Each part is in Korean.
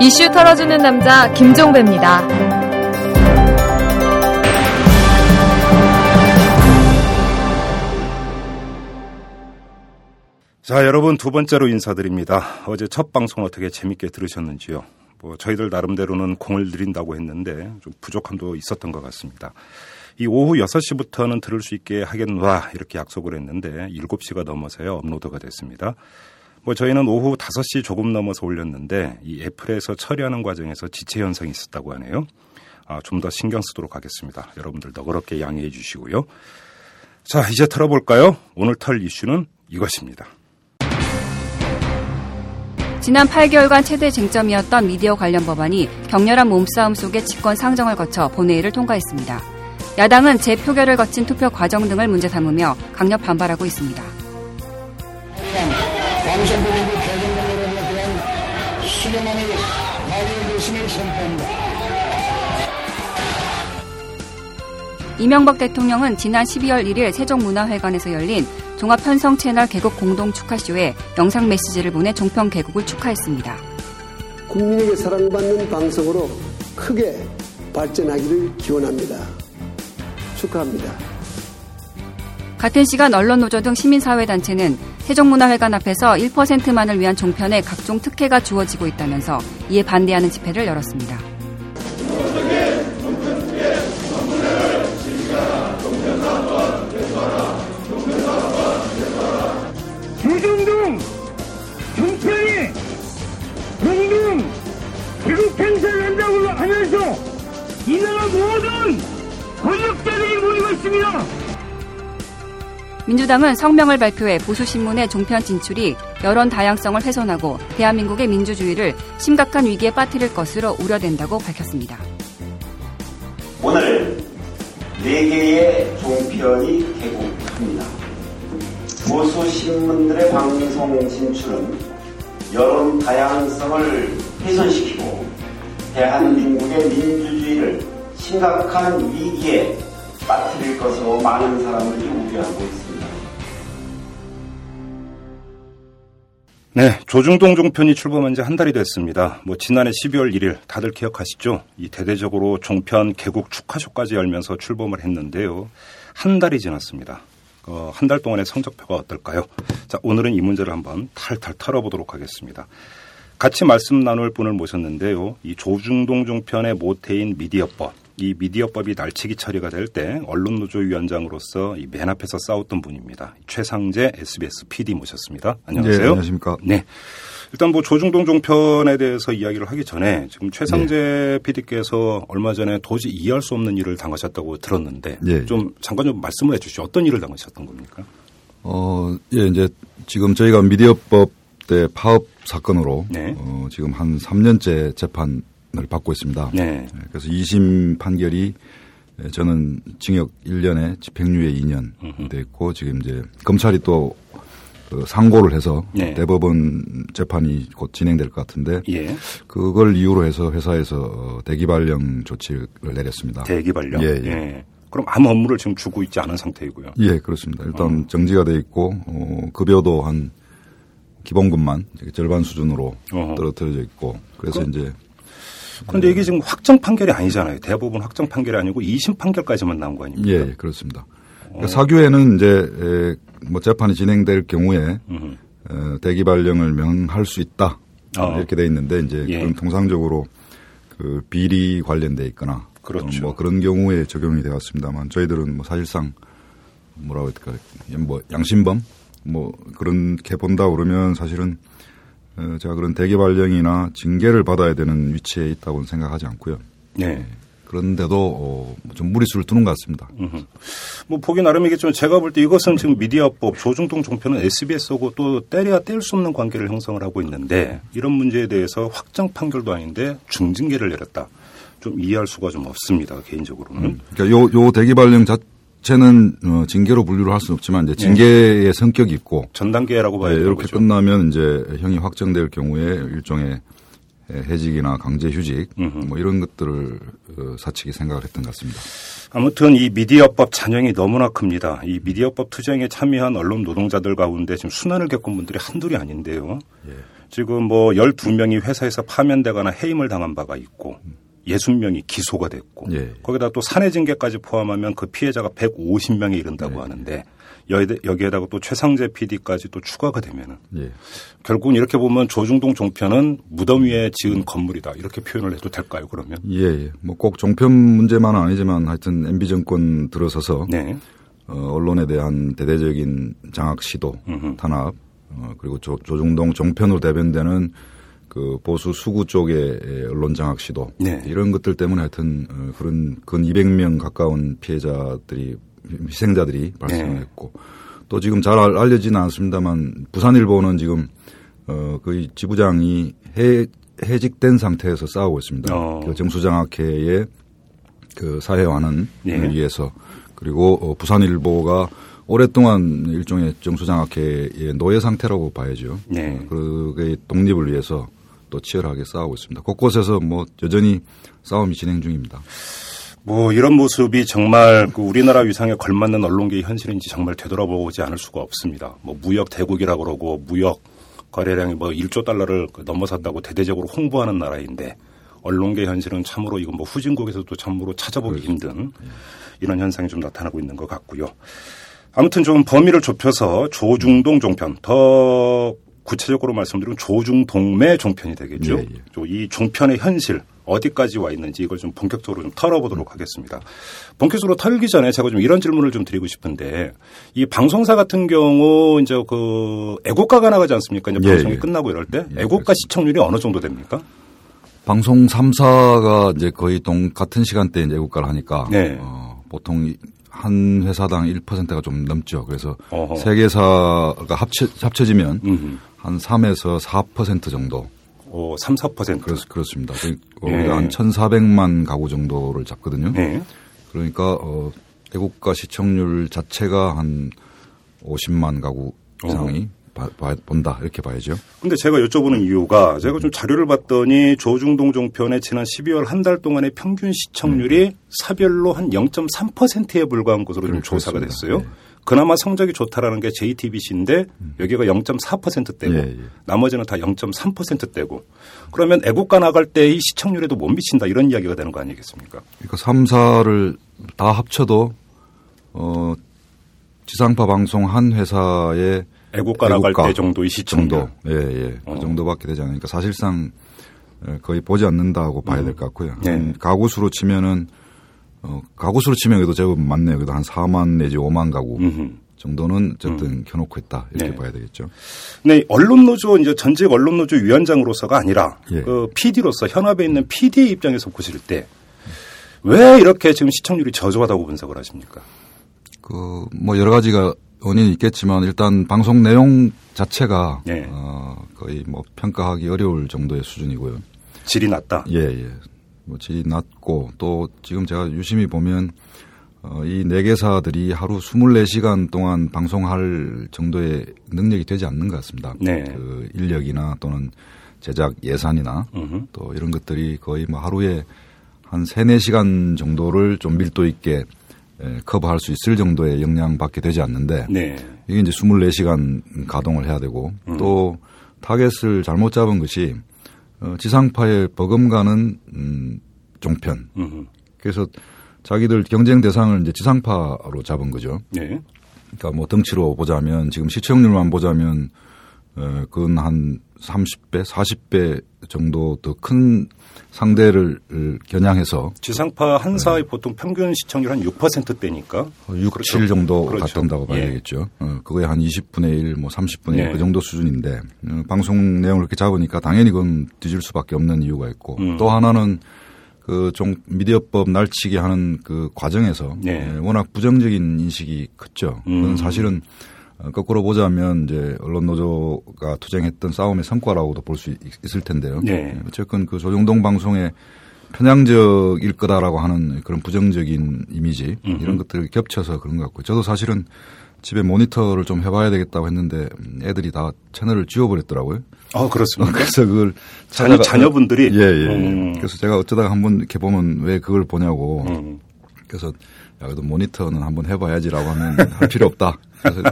이슈 털어주는 남자 김종배입니다. 자, 여러분 두 번째로 인사드립니다. 어제 첫 방송 어떻게 재밌게 들으셨는지요? 뭐 저희들 나름대로는 공을 들인다고 했는데 좀 부족함도 있었던 것 같습니다. 이 오후 6시부터는 들을 수 있게 하겠노라 이렇게 약속을 했는데 7시가 넘어서야 업로드가 됐습니다. 뭐 저희는 오후 5시 조금 넘어서 올렸는데 이 애플에서 처리하는 과정에서 지체 현상이 있었다고 하네요. 아, 좀 더 신경 쓰도록 하겠습니다. 여러분들 너그럽게 양해해 주시고요. 자, 이제 털어볼까요? 오늘 털 이슈는 이것입니다. 지난 8개월간 최대 쟁점이었던 미디어 관련 법안이 격렬한 몸싸움 속에 집권 상정을 거쳐 본회의를 통과했습니다. 야당은 재표결을 거친 투표 과정 등을 문제 삼으며 강력 반발하고 있습니다. 방송국의 개정 여론에 대한 수렴하는 가결 것임을 선포합니다. 이명박 대통령은 지난 12월 1일 세종문화회관에서 열린 종합편성 채널 개국 공동 축하쇼에 영상 메시지를 보내 종편 개국을 축하했습니다. 국민에게 사랑받는 방송으로 크게 발전하기를 기원합니다. 축하합니다. 같은 시간 언론노조 등 시민사회단체는 세종문화회관 앞에서 1%만을 위한 종편에 각종 특혜가 주어지고 있다면서 이에 반대하는 집회를 열었습니다. 조정동 종편이 공동 개국 행사를 한다고 하면서 이 나라 모든 권력자들이 모이고 있습니다. 민주당은 성명을 발표해 보수신문의 종편 진출이 여론 다양성을 훼손하고 대한민국의 민주주의를 심각한 위기에 빠뜨릴 것으로 우려된다고 밝혔습니다. 오늘 4개의 종편이 개국합니다. 보수신문들의 방송 진출은 여론 다양성을 훼손시키고 대한민국의 민주주의를 심각한 위기에 빠뜨릴 것으로 많은 사람들이 우려하고 있습니다. 네, 조중동 종편이 출범한 지 한 달이 됐습니다. 뭐 지난해 12월 1일 다들 기억하시죠? 이 대대적으로 종편 개국 축하쇼까지 열면서 출범을 했는데요. 한 달이 지났습니다. 어, 한 달 동안의 성적표가 어떨까요? 자, 오늘은 이 문제를 한번 탈탈 털어보도록 하겠습니다. 같이 말씀 나눌 분을 모셨는데요. 이 조중동 종편의 모태인 미디어법, 이 미디어법이 날치기 처리가 될 때 언론노조위원장으로서 이 맨 앞에서 싸웠던 분입니다. 최상재 SBS PD 모셨습니다. 안녕하세요. 네, 안녕하십니까. 네. 일단 뭐 조중동 종편에 대해서 이야기를 하기 전에 지금 최상재 네. PD께서 얼마 전에 도저히 이해할 수 없는 일을 당하셨다고 들었는데 네. 좀 잠깐 좀 말씀을 해 주시죠. 어떤 일을 당하셨던 겁니까? 어, 예, 이제 지금 저희가 미디어법 때 파업 사건으로 네. 어, 지금 한 3년째 재판 을 받고 있습니다. 네. 그래서 2심 판결이 저는 징역 1년에 집행유예 2년 됐고 지금 이제 검찰이 또 그 상고를 해서 네. 대법원 재판이 곧 진행될 것 같은데 예. 그걸 이유로 해서 회사에서 대기발령 조치를 내렸습니다. 대기발령. 예, 예. 예. 그럼 아무 업무를 지금 주고 있지 않은 상태이고요. 예, 그렇습니다. 일단 어. 정지가 돼 있고 어, 급여도 한 기본급만 절반 수준으로 어허. 떨어뜨려져 있고 그래서 그, 이제 그런데 이게 지금 확정 판결이 아니잖아요. 대부분 확정 판결이 아니고 2심 판결까지만 나온 거 아닙니까? 예, 그렇습니다. 그러니까 사규에는 이제 뭐 재판이 진행될 경우에 어, 대기 발령을 명할 수 있다 어. 이렇게 돼 있는데 이제 예. 그럼 통상적으로 그 비리 관련돼 있거나 그렇죠. 뭐 그런 경우에 적용이 되었습니다만 저희들은 뭐 사실상 뭐라고 할까 뭐 양심범 뭐 그렇게 본다 그러면 사실은 어, 제가 그런 대기 발령이나 징계를 받아야 되는 위치에 있다고는 생각하지 않고요. 네. 그런데도 어, 좀 무리수를 두는 것 같습니다. 음흠. 뭐 보기 나름이겠지만 제가 볼 때 이것은 지금 미디어법 조중동 종편은 SBS하고 또 때려야 뗄 수 없는 관계를 형성을 하고 있는데 이런 문제에 대해서 확정 판결도 아닌데 중징계를 내렸다. 좀 이해할 수가 좀 없습니다 개인적으로는. 음. 그러니까 요, 요 대기 발령 자 체는 어, 징계로 분류를 할 수는 없지만 이제 징계의 네. 성격이 있고 전 단계라고 봐야 네, 이렇게 거죠. 끝나면 이제 형이 확정될 경우에 일종의 해직이나 강제 휴직 뭐 이런 것들을 어, 사측이 생각을 했던 것 같습니다. 아무튼 이 미디어법 잔영이 너무나 큽니다. 이 미디어법 투쟁에 참여한 언론 노동자들 가운데 지금 순환을 겪은 분들이 한둘이 아닌데요. 예. 지금 뭐 12명이 회사에서 파면되거나 해임을 당한 바가 있고 60명이 기소가 됐고 예. 거기다 또 사내 징계까지 포함하면 그 피해자가 150명에 이른다고 예. 하는데 여기에다가 또 최상재 PD까지 또 추가가 되면은 예. 결국은 이렇게 보면 조중동 종편은 무덤 위에 지은 건물이다 이렇게 표현을 해도 될까요 그러면? 예, 예. 뭐꼭 종편 문제만은 아니지만 하여튼 MB 정권 들어서서 네. 어, 언론에 대한 대대적인 장악 시도, 음흠. 탄압 어, 그리고 조, 조중동 종편으로 대변되는 그 보수 수구 쪽의 언론 장악 시도 네. 이런 것들 때문에 하여튼 어, 그런 근 200명 가까운 피해자들이 희생자들이 발생했고 네. 또 지금 잘 알려지는 않습니다만 부산일보는 지금 어 거의 지부장이 해 해직된 상태에서 싸우고 있습니다. 어. 그 정수장학회의 그 사회화는 네. 위해서 그리고 어, 부산일보가 오랫동안 일종의 정수장학회의 노예 상태라고 봐야죠. 네. 그게 독립을 위해서 또 치열하게 싸우고 있습니다. 곳곳에서 뭐 여전히 싸움이 진행 중입니다. 뭐 이런 모습이 정말 그 우리나라 위상에 걸맞는 언론계의 현실인지 정말 되돌아보지 않을 수가 없습니다. 뭐 무역 대국이라고 그러고 무역 거래량이 뭐 1조 달러를 넘어섰다고 대대적으로 홍보하는 나라인데 언론계 현실은 참으로 이건 뭐 후진국에서도 참으로 찾아보기 그렇죠. 힘든 이런 현상이 좀 나타나고 있는 것 같고요. 아무튼 좀 범위를 좁혀서 조중동 종편 더 구체적으로 말씀드리면 조중동매 종편이 되겠죠. 예, 예. 이 종편의 현실 어디까지 와 있는지 이걸 좀 본격적으로 좀 털어보도록 하겠습니다. 본격적으로 털기 전에 제가 좀 이런 질문을 좀 드리고 싶은데 이 방송사 같은 경우 이제 그 애국가가 나가지 않습니까? 이제 예, 방송이 예. 끝나고 이럴 때 예, 애국가 시청률이 어느 정도 됩니까? 방송 3사가 이제 거의 동 같은 시간대에 이제 애국가를 하니까 네. 어, 보통 한 회사당 1%가 좀 넘죠. 그래서. 세 개사가 합쳐, 합쳐지면 음흠. 한 3에서 4% 정도 어, 3, 4%. 그렇, 그렇습니다. 우리가 예. 한 1,400만 가구 정도를 잡거든요. 예. 그러니까 어, 애국가 시청률 자체가 한 50만 가구 이상이 바, 바, 본다 이렇게 봐야죠. 근데 제가 여쭤보는 이유가 제가 좀 자료를 봤더니 조중동 종편의 지난 12월 한 달 동안의 평균 시청률이 음. 사별로 한 0.3%에 불과한 것으로 좀 조사가 됐어요. 네. 그나마 성적이 좋다라는 게 JTBC인데 여기가 0.4%대고 예, 예. 나머지는 다 0.3%대고 그러면 애국가 나갈 때의 시청률에도 못 미친다 이런 이야기가 되는 거 아니겠습니까? 그러니까 3사를 다 합쳐도 어 지상파 방송 한 회사의 애국가, 애국가 나갈 때 정도의 시청률 정도. 예, 예. 그 어. 그 정도밖에 되지 않으니까 사실상 거의 보지 않는다고 봐야 될 것 같고요. 네. 가구 수로 치면은 어, 가구 수로 치면 그래도 제법 많네요. 그래도 한 4만 내지 5만 가구 음흠. 정도는 어쨌든 음. 켜놓고 있다 이렇게 네. 봐야 되겠죠. 네, 언론 노조 이제 전직 언론 노조 위원장으로서가 아니라 예. 그 PD로서 현업에 있는 PD의 입장에서 보실 때 왜 이렇게 지금 시청률이 저조하다고 분석을 하십니까? 그 뭐 여러 가지가 원인이 있겠지만 일단 방송 내용 자체가 네. 어, 거의 뭐 평가하기 어려울 정도의 수준이고요. 질이 낮다. 예, 예. 뭐 질이 낮고 또 지금 제가 유심히 보면 어, 이 네 개사들이 하루 24시간 동안 방송할 정도의 능력이 되지 않는 것 같습니다. 네. 그 인력이나 또는 제작 예산이나 으흠. 또 이런 것들이 거의 뭐 하루에 한 3, 4시간 정도를 좀 밀도 있게 에, 커버할 수 있을 정도의 역량밖에 되지 않는데 네. 이게 이제 24시간 가동을 해야 되고 음. 또 타겟을 잘못 잡은 것이 어, 지상파에 버금가는 음, 종편. 음흠. 그래서 자기들 경쟁 대상을 이제 지상파로 잡은 거죠. 네. 그러니까 뭐 덩치로 보자면 지금 시청률만 보자면 어, 그건 한 30배, 40배 정도 더 큰 상대를 겨냥해서 지상파 한사의 네. 보통 평균 시청률 한 6%대니까 6, 그렇죠. 7 정도 그렇죠. 같던다고 봐야 예. 되겠죠. 어, 그거에 한 20분의 1, 뭐 30분의 1, 예. 그 정도 수준인데 어, 방송 내용을 이렇게 잡으니까 당연히 그건 뒤질 수밖에 없는 이유가 있고 음. 또 하나는 그좀 미디어법 날치기 하는 그 과정에서 네. 예, 워낙 부정적인 인식이 컸죠. 음. 그건 사실은 어, 거꾸로 보자면 이제 언론 노조가 투쟁했던 싸움의 성과라고도 볼 수 있을 텐데요. 네. 예, 어쨌건 그 조정동 방송의 편향적일 거다라고 하는 그런 부정적인 이미지 음흠. 이런 것들이 겹쳐서 그런 것 같고 저도 사실은 집에 모니터를 좀 해봐야 되겠다고 했는데 애들이 다 채널을 지워버렸더라고요. 아 그렇습니까? 그래서 그걸 자녀 자녀분들이 예 예. 음. 그래서 제가 어쩌다가 한번 이렇게 보면 왜 그걸 보냐고. 음. 그래서 야 그래도 모니터는 한번 해봐야지라고 하면 할 필요 없다. 그래서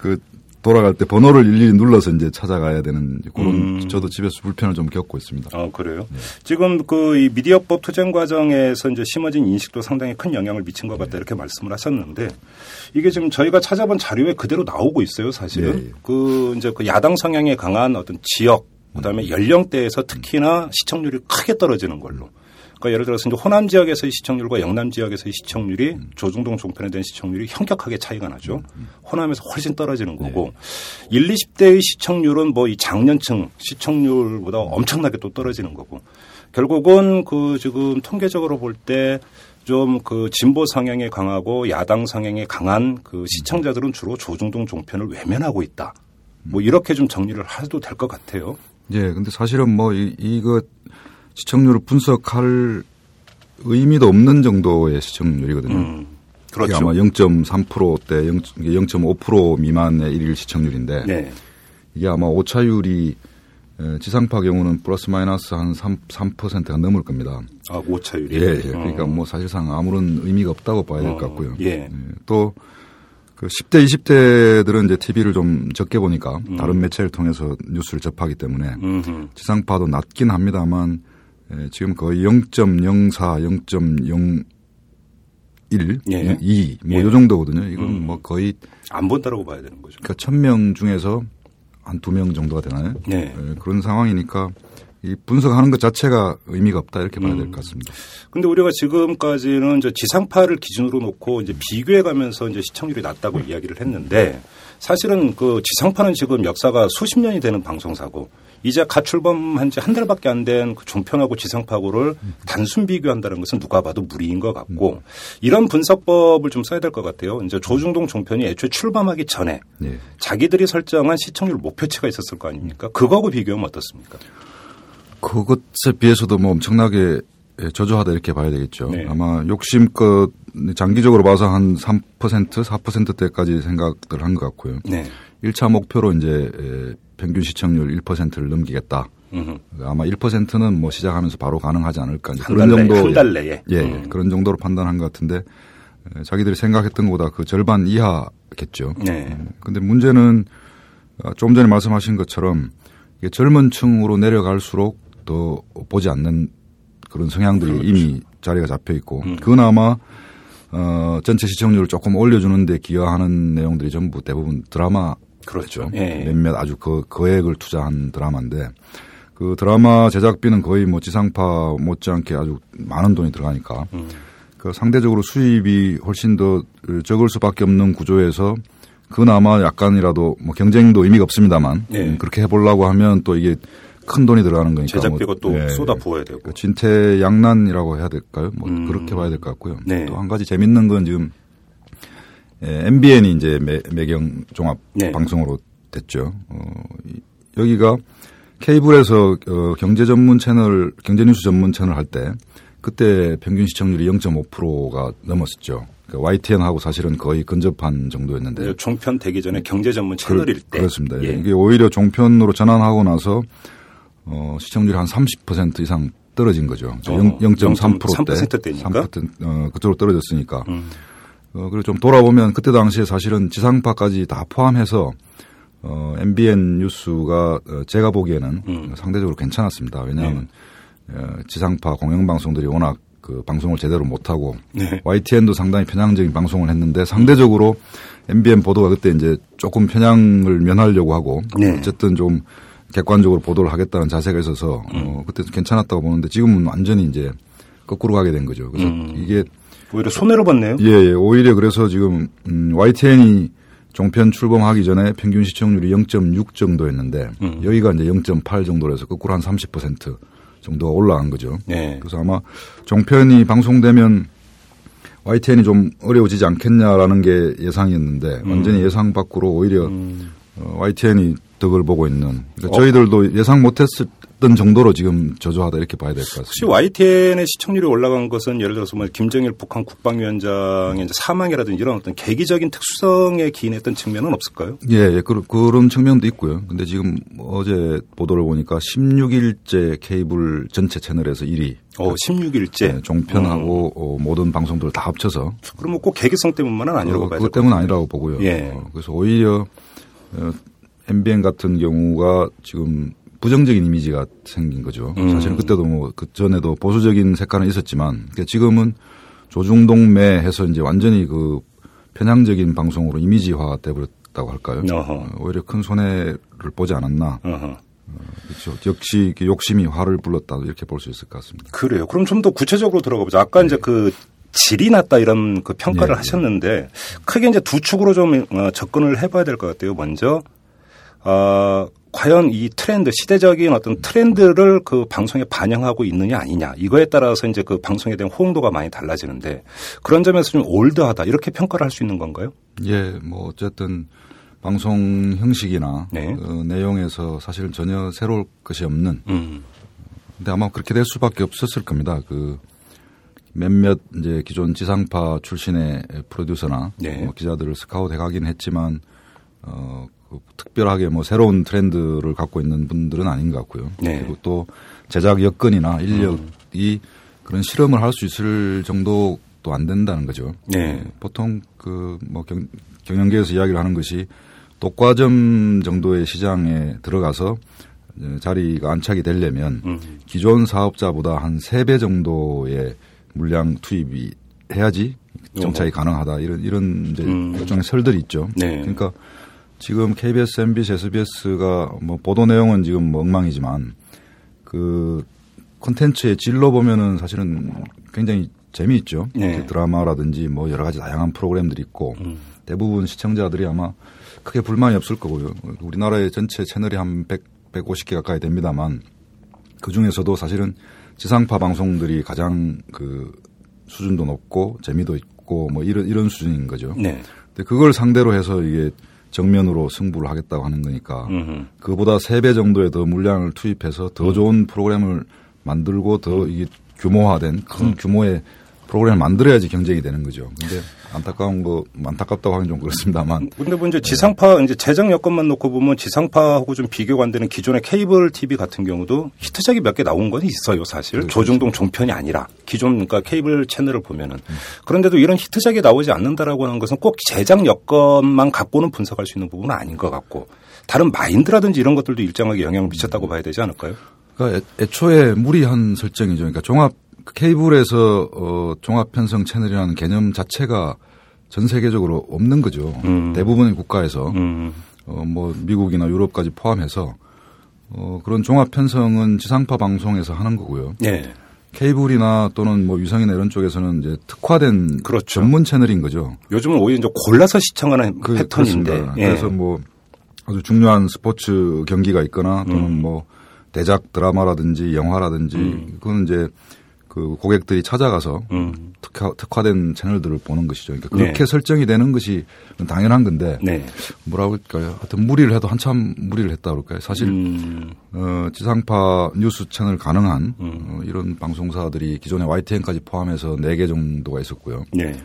그 돌아갈 때 번호를 일일이 눌러서 이제 찾아가야 되는 그런 음. 저도 집에서 불편을 좀 겪고 있습니다. 아 그래요? 네. 지금 그 이 미디어법 투쟁 과정에서 이제 심어진 인식도 상당히 큰 영향을 미친 것 같다 네. 이렇게 말씀을 하셨는데 이게 지금 저희가 찾아본 자료에 그대로 나오고 있어요, 사실은. 네. 그 이제 그 야당 성향에 강한 어떤 지역 그다음에 음. 연령대에서 특히나 시청률이 크게 떨어지는 걸로. 그러니까 예를 들어서 이제 호남 지역에서의 시청률과 영남 지역에서의 시청률이 음. 조중동 종편에 대한 시청률이 현격하게 차이가 나죠. 음. 호남에서 훨씬 떨어지는 거고 네. 1, 20대의 시청률은 뭐 이 장년층 시청률보다 엄청나게 또 떨어지는 거고 결국은 그 지금 통계적으로 볼때 좀그 진보 성향에 강하고 야당 성향에 강한 그 시청자들은 주로 조중동 종편을 외면하고 있다. 뭐 이렇게 좀 정리를 해도 될 것 같아요. 예, 근데 사실은 뭐 이, 이거 시청률을 분석할 의미도 없는 정도의 시청률이거든요. 음, 그렇죠. 아마 0.3%대 0.5% 미만의 일일 시청률인데 네. 이게 아마 오차율이 지상파 경우는 플러스 마이너스 한 3, 3%가 넘을 겁니다. 아, 오차율이? 예, 예. 그러니까 어. 뭐 사실상 아무런 의미가 없다고 봐야 될것 어, 같고요. 예. 예. 또, 그 10대, 20대들은 이제 TV를 좀 적게 보니까 음. 다른 매체를 통해서 뉴스를 접하기 때문에 음흠. 지상파도 낮긴 합니다만 예, 지금 거의 0.04, 0.01, 예. 2, 뭐이 예. 정도거든요. 이건 음. 뭐 거의 안 본다라고 봐야 되는 거죠. 그러니까 1000명 중에서 한 두 명 정도가 되나요? 네. 예, 그런 상황이니까 이 분석하는 것 자체가 의미가 없다 이렇게 봐야 될것 음. 같습니다. 근데 우리가 지금까지는 이제 지상파를 기준으로 놓고 이제 비교해 가면서 이제 시청률이 낮다고 이야기를 했는데 사실은 그 지상파는 지금 역사가 수십 년이 되는 방송사고 이제 가출범한 지 한 달밖에 안 된 그 종편하고 지상파고를 단순 비교한다는 것은 누가 봐도 무리인 것 같고 이런 분석법을 좀 써야 될 것 같아요. 이제 조중동 종편이 애초에 출범하기 전에 네. 자기들이 설정한 시청률 목표치가 있었을 거 아닙니까? 그거하고 비교하면 어떻습니까? 그것에 비해서도 뭐 엄청나게 저조하다 이렇게 봐야 되겠죠. 네. 아마 욕심껏 장기적으로 봐서 한 3% 4%대까지 생각들 한 것 같고요. 네. 1차 목표로 이제 평균 시청률 1%를 넘기겠다. 음흠. 아마 1%는 뭐 시작하면서 바로 가능하지 않을까. 그런 정도. 한달 내에. 예, 음. 그런 정도로 판단한 것 같은데 자기들이 생각했던 것보다 그 절반 이하겠죠. 네. 음, 근데 문제는 어, 좀 전에 말씀하신 것처럼 젊은 층으로 내려갈수록 더 보지 않는 그런 성향들이 그렇죠. 이미 자리가 잡혀 있고 음. 그나마 어, 전체 시청률을 조금 올려주는데 기여하는 내용들이 전부 대부분 드라마 그렇죠. 예. 몇몇 아주 그 거액을 투자한 드라마인데 그 드라마 제작비는 거의 뭐 지상파 못지않게 아주 많은 돈이 들어가니까 음. 그 상대적으로 수입이 훨씬 더 적을 수밖에 없는 구조에서 그나마 약간이라도 뭐 경쟁도 의미가 없습니다만 예. 음, 그렇게 해보려고 하면 또 이게 큰 돈이 들어가는 거니까 제작비가 뭐, 또 예. 쏟아 부어야 되고 그 진퇴양난이라고 해야 될까요? 뭐 음. 그렇게 봐야 될 것 같고요. 네. 또한 가지 재밌는 건 지금 예, MBN이 이제 매, 매경 종합 네. 방송으로 됐죠. 어, 여기가 케이블에서 어, 경제 전문 채널, 경제 뉴스 전문 채널 할 때 그때 평균 시청률이 0.5%가 넘었었죠. 그러니까 YTN하고 사실은 거의 근접한 정도였는데. 네, 종편 되기 전에 경제 전문 채널일 그, 때. 그렇습니다. 예. 이게 오히려 종편으로 전환하고 나서 어, 시청률이 한 30% 이상 떨어진 거죠. 어, 0.3%대. 3%대니까. 3% 어, 그쪽으로 떨어졌으니까. 음. 어, 그리고 좀 돌아보면 그때 당시에 사실은 지상파까지 다 포함해서 어, MBN 뉴스가 어, 제가 보기에는 음. 상대적으로 괜찮았습니다. 왜냐하면 네. 어, 지상파 공영방송들이 워낙 그 방송을 제대로 못하고 네. YTN도 상당히 편향적인 방송을 했는데 상대적으로 MBN 보도가 그때 이제 조금 편향을 면하려고 하고 네. 어쨌든 좀 객관적으로 보도를 하겠다는 자세가 있어서 음. 어, 그때 괜찮았다고 보는데 지금은 완전히 이제 거꾸로 가게 된 거죠. 그래서 음. 이게 오히려 손해를 봤네요. 예, 예. 오히려 그래서 지금 음, YTN이 종편 출범하기 전에 평균 시청률이 0.6 정도였는데 음. 여기가 이제 0.8 정도라서 거꾸로 한 30% 정도가 올라간 거죠. 네. 그래서 아마 종편이 방송되면 YTN이 좀 어려워지지 않겠냐라는 게 예상이었는데 음. 완전히 예상 밖으로 오히려 음. 어, YTN이 덕을 보고 있는 그러니까 어. 저희들도 예상 못했 던 어떤 정도로 지금 저조하다 이렇게 봐야 될 것 같습니다. 혹시 YTN의 시청률이 올라간 것은 예를 들어서 뭐 김정일 북한 국방위원장의 사망이라든지 이런 어떤 계기적인 특수성에 기인했던 측면은 없을까요? 예, 예 그런, 그런 측면도 있고요. 근데 지금 어제 보도를 보니까 16일째 케이블 전체 채널에서 1위. 어, 16일째. 네, 종편하고 음. 어, 모든 방송들을 다 합쳐서. 그러면 꼭 계기성 때문만은 아니라고 어, 봐야 그것 때문은 아니라고 보고요. 예. 어, 그래서 오히려 어, MBN 같은 경우가 지금 부정적인 이미지가 생긴 거죠. 음. 사실은 그때도 뭐 그 전에도 보수적인 색깔은 있었지만 그러니까 지금은 조중동매 해서 이제 완전히 그 편향적인 방송으로 이미지화 돼버렸다고 할까요? 어허. 오히려 큰 손해를 보지 않았나. 어허. 어, 그렇죠. 역시 욕심이 화를 불렀다 이렇게 볼 수 있을 것 같습니다. 그래요. 그럼 좀 더 구체적으로 들어가 보죠. 아까 네. 이제 그 질이 낮다 이런 그 평가를 네. 하셨는데 크게 이제 두 축으로 좀 어, 접근을 해봐야 될 것 같아요. 먼저 어, 과연 이 트렌드 시대적인 어떤 트렌드를 그 방송에 반영하고 있느냐 아니냐 이거에 따라서 이제 그 방송에 대한 호응도가 많이 달라지는데 그런 점에서 좀 올드하다 이렇게 평가를 할 수 있는 건가요? 예, 뭐 어쨌든 방송 형식이나 네. 그 내용에서 사실은 전혀 새로울 것이 없는. 음. 근데 아마 그렇게 될 수밖에 없었을 겁니다. 그 몇몇 이제 기존 지상파 출신의 프로듀서나 네. 뭐 기자들을 스카우트 해가긴 했지만 어그 특별하게 뭐 새로운 트렌드를 갖고 있는 분들은 아닌 것 같고요. 네. 그리고 또 제작 여건이나 인력이 음. 그런 실험을 할 수 있을 정도도 안 된다는 거죠. 네. 보통 그 뭐 경영계에서 이야기를 하는 것이 독과점 정도의 시장에 들어가서 자리가 안착이 되려면 음. 기존 사업자보다 한 세 배 정도의 물량 투입이 해야지 정착이 가능하다 이런 이런 이제 음. 일종의 설들이 있죠. 네. 그러니까 지금 KBS, MBC, SBS가 뭐 보도 내용은 지금 뭐 엉망이지만 그 콘텐츠의 질로 보면은 사실은 굉장히 재미있죠. 네. 그 드라마라든지 뭐 여러 가지 다양한 프로그램들이 있고 음. 대부분 시청자들이 아마 크게 불만이 없을 거고요. 우리나라의 전체 채널이 한 100, 150개 가까이 됩니다만 그 중에서도 사실은 지상파 방송들이 가장 그 수준도 높고 재미도 있고 뭐 이런 이런 수준인 거죠. 네. 근데 그걸 상대로 해서 이게 정면으로 승부를 하겠다고 하는 거니까 음흠. 그보다 세 배 정도의 더 물량을 투입해서 더 음. 좋은 프로그램을 만들고 더 이게 규모화된 큰 음. 규모의 프로그램을 만들어야지 경쟁이 되는 거죠. 근데 안타까운 거 안타깝다고 하긴 좀 그렇습니다만. 근데 뭐 이제 지상파 이제 재정 여건만 놓고 보면 지상파하고 좀 비교가 안 되는 기존의 케이블 TV 같은 경우도 히트작이 몇 개 나온 건 있어요, 사실. 그렇죠. 조중동 종편이 아니라 기존 그러니까 케이블 채널을 보면은 음. 그런데도 이런 히트작이 나오지 않는다라고 하는 것은 꼭 재정 여건만 갖고는 분석할 수 있는 부분은 아닌 것 같고 다른 마인드라든지 이런 것들도 일정하게 영향을 미쳤다고 봐야 되지 않을까요? 그러니까 애 초에 무리한 설정이죠. 그러니까 종합 케이블에서 어, 종합 편성 채널이라는 개념 자체가 전 세계적으로 없는 거죠. 음. 대부분의 국가에서 음. 어, 뭐 미국이나 유럽까지 포함해서 어, 그런 종합 편성은 지상파 방송에서 하는 거고요. 네. 케이블이나 또는 뭐 유성이나 이런 쪽에서는 이제 특화된 그렇죠. 전문 채널인 거죠. 요즘은 오히려 이제 골라서 시청하는 그, 패턴인데. 예. 그래서 뭐 아주 중요한 스포츠 경기가 있거나 또는 음. 뭐 대작 드라마라든지 영화라든지 음. 그건 이제 그 고객들이 찾아가서 음. 특화, 특화된 채널들을 보는 것이죠. 그러니까 그렇게 네. 설정이 되는 것이 당연한 건데 네. 뭐라고 할까요? 하여튼 무리를 해도 한참 무리를 했다 그럴까요? 사실 음. 어, 지상파 뉴스 채널 가능한 음. 어, 이런 방송사들이 기존에 YTN까지 포함해서 4개 정도가 있었고요. 네.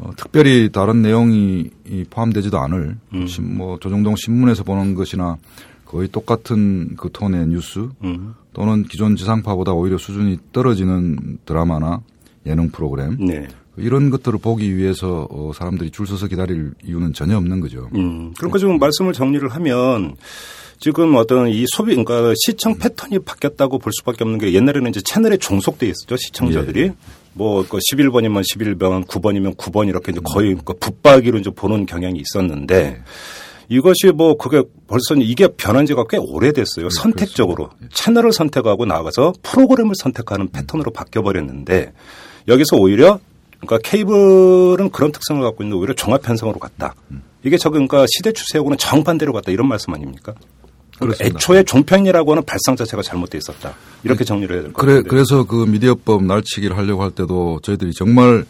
어, 특별히 다른 내용이 포함되지도 않을 음. 뭐 조정동 신문에서 보는 것이나 거의 똑같은 그 톤의 뉴스 음. 또는 기존 지상파보다 오히려 수준이 떨어지는 드라마나 예능 프로그램 네. 이런 것들을 보기 위해서 어, 사람들이 줄 서서 기다릴 이유는 전혀 없는 거죠. 음. 그러니까 지금 말씀을 정리를 하면 지금 어떤 이 소비 그러니까 시청 패턴이 바뀌었다고 볼 수밖에 없는 게 옛날에는 이제 채널에 종속돼 있었죠 시청자들이 예. 뭐그 11번이면 11번, 9번이면 9번 이렇게 이제 거의 그 붙박이로 이제 보는 경향이 있었는데 네. 이것이 뭐 그게 벌써 이게 변한 지가 꽤 오래됐어요. 네, 선택적으로 그렇습니다. 채널을 선택하고 나가서 프로그램을 선택하는 패턴으로 바뀌어 버렸는데 여기서 오히려 그러니까 케이블은 그런 특성을 갖고 있는데 오히려 종합 편성으로 갔다. 이게 저 그러니까 시대 추세하고는 정반대로 갔다 이런 말씀 아닙니까? 그러니까 애초에 종편이라고 하는 발상 자체가 잘못돼 있었다. 이렇게 네. 정리를 해야 될 것 같아요. 그래, 그래서 그 미디어법 날치기를 하려고 할 때도 저희들이 정말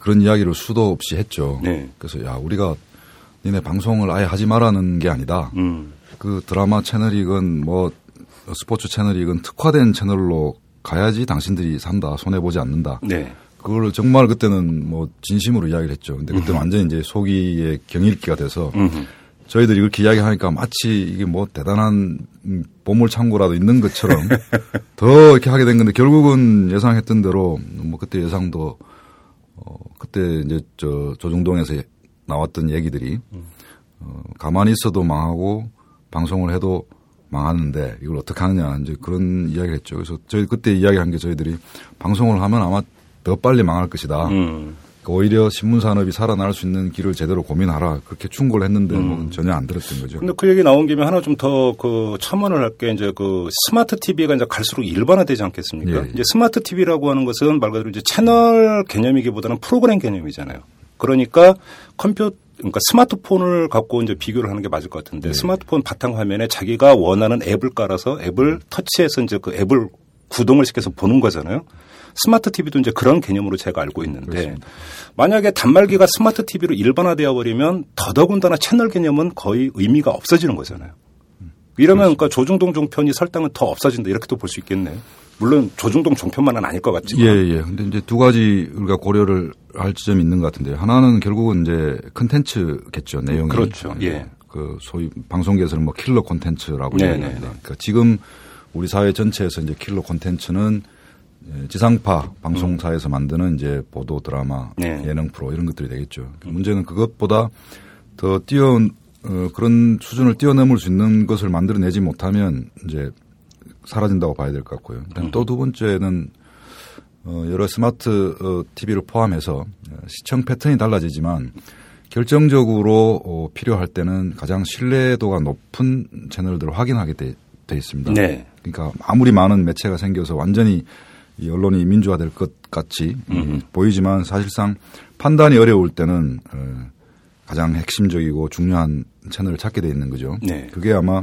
그런 이야기를 수도 없이 했죠. 네. 그래서 야 우리가 니네 방송을 아예 하지 말라는 게 아니다. 음. 그 드라마 채널이건 뭐 스포츠 채널이 특화된 채널로 가야지 당신들이 산다 손해 보지 않는다. 네. 그걸 정말 그때는 뭐 진심으로 이야기를 했죠. 근데 그때 는 완전히 이제 소기의 경일기가 돼서 저희들이 그렇게 이야기하니까 마치 이게 뭐 대단한 보물 창고라도 있는 것처럼 더 이렇게 하게 된 건데 결국은 예상했던 대로 뭐 그때 예상도 어 그때 이제 저 조중동에서 나왔던 얘기들이 어 가만히 있어도 망하고 방송을 해도 망하는데 이걸 어떻게 하느냐 이제 그런 이야기를 했죠. 그래서 저희 그때 이야기한 게 저희들이 방송을 하면 아마 더 빨리 망할 것이다. 음. 그러니까 오히려 신문 산업이 살아날 수 있는 길을 제대로 고민하라 그렇게 충고를 했는데 뭐 음. 뭐 전혀 안 들었던 거죠. 근데 그 얘기 나온 김에 하나 좀 더 그 첨언을 할 게 이제 그 스마트 TV가 이제 갈수록 일반화되지 않겠습니까? 예, 예. 이제 스마트 TV라고 하는 것은 말 그대로 이제 채널 개념이기보다는 프로그램 개념이잖아요. 그러니까 컴퓨터 그러니까 스마트폰을 갖고 이제 비교를 하는 게 맞을 것 같은데 네. 스마트폰 바탕 화면에 자기가 원하는 앱을 깔아서 앱을 터치해서 이제 그 앱을 구동을 시켜서 보는 거잖아요. 스마트 TV도 이제 그런 개념으로 제가 알고 있는데 그렇습니다. 만약에 단말기가 스마트 TV로 일반화되어 버리면 더더군다나 채널 개념은 거의 의미가 없어지는 거잖아요. 이러면 그러니까 조중동 종편이 설 땅은 더 없어진다 이렇게도 볼 수 있겠네요. 물론 조중동 종편만은 아닐 것 같지만. 예, 예. 근데 이제 두 가지 우리가 고려를 할 지점이 있는 것 같은데요. 하나는 결국은 이제 컨텐츠겠죠. 내용이. 그렇죠. 예. 그 소위 방송계에서는 뭐 킬러 콘텐츠라고 네, 얘기하는데. 네, 네. 그러니까 지금 우리 사회 전체에서 이제 킬러 콘텐츠는 지상파 방송사에서 만드는 이제 보도 드라마, 네. 예능 프로 이런 것들이 되겠죠. 문제는 그것보다 더 뛰어 어, 그런 수준을 뛰어넘을 수 있는 것을 만들어내지 못하면 이제 사라진다고 봐야 될 것 같고요. 음. 또두 번째는 어, 여러 스마트 어, TV를 포함해서 시청 패턴이 달라지지만 결정적으로 어, 필요할 때는 가장 신뢰도가 높은 채널들을 확인하게 돼, 돼 있습니다. 네. 그러니까 아무리 많은 매체가 생겨서 완전히 이 언론이 민주화될 것 같이 음. 보이지만 사실상 판단이 어려울 때는 어, 가장 핵심적이고 중요한 채널을 찾게 돼 있는 거죠. 네. 그게 아마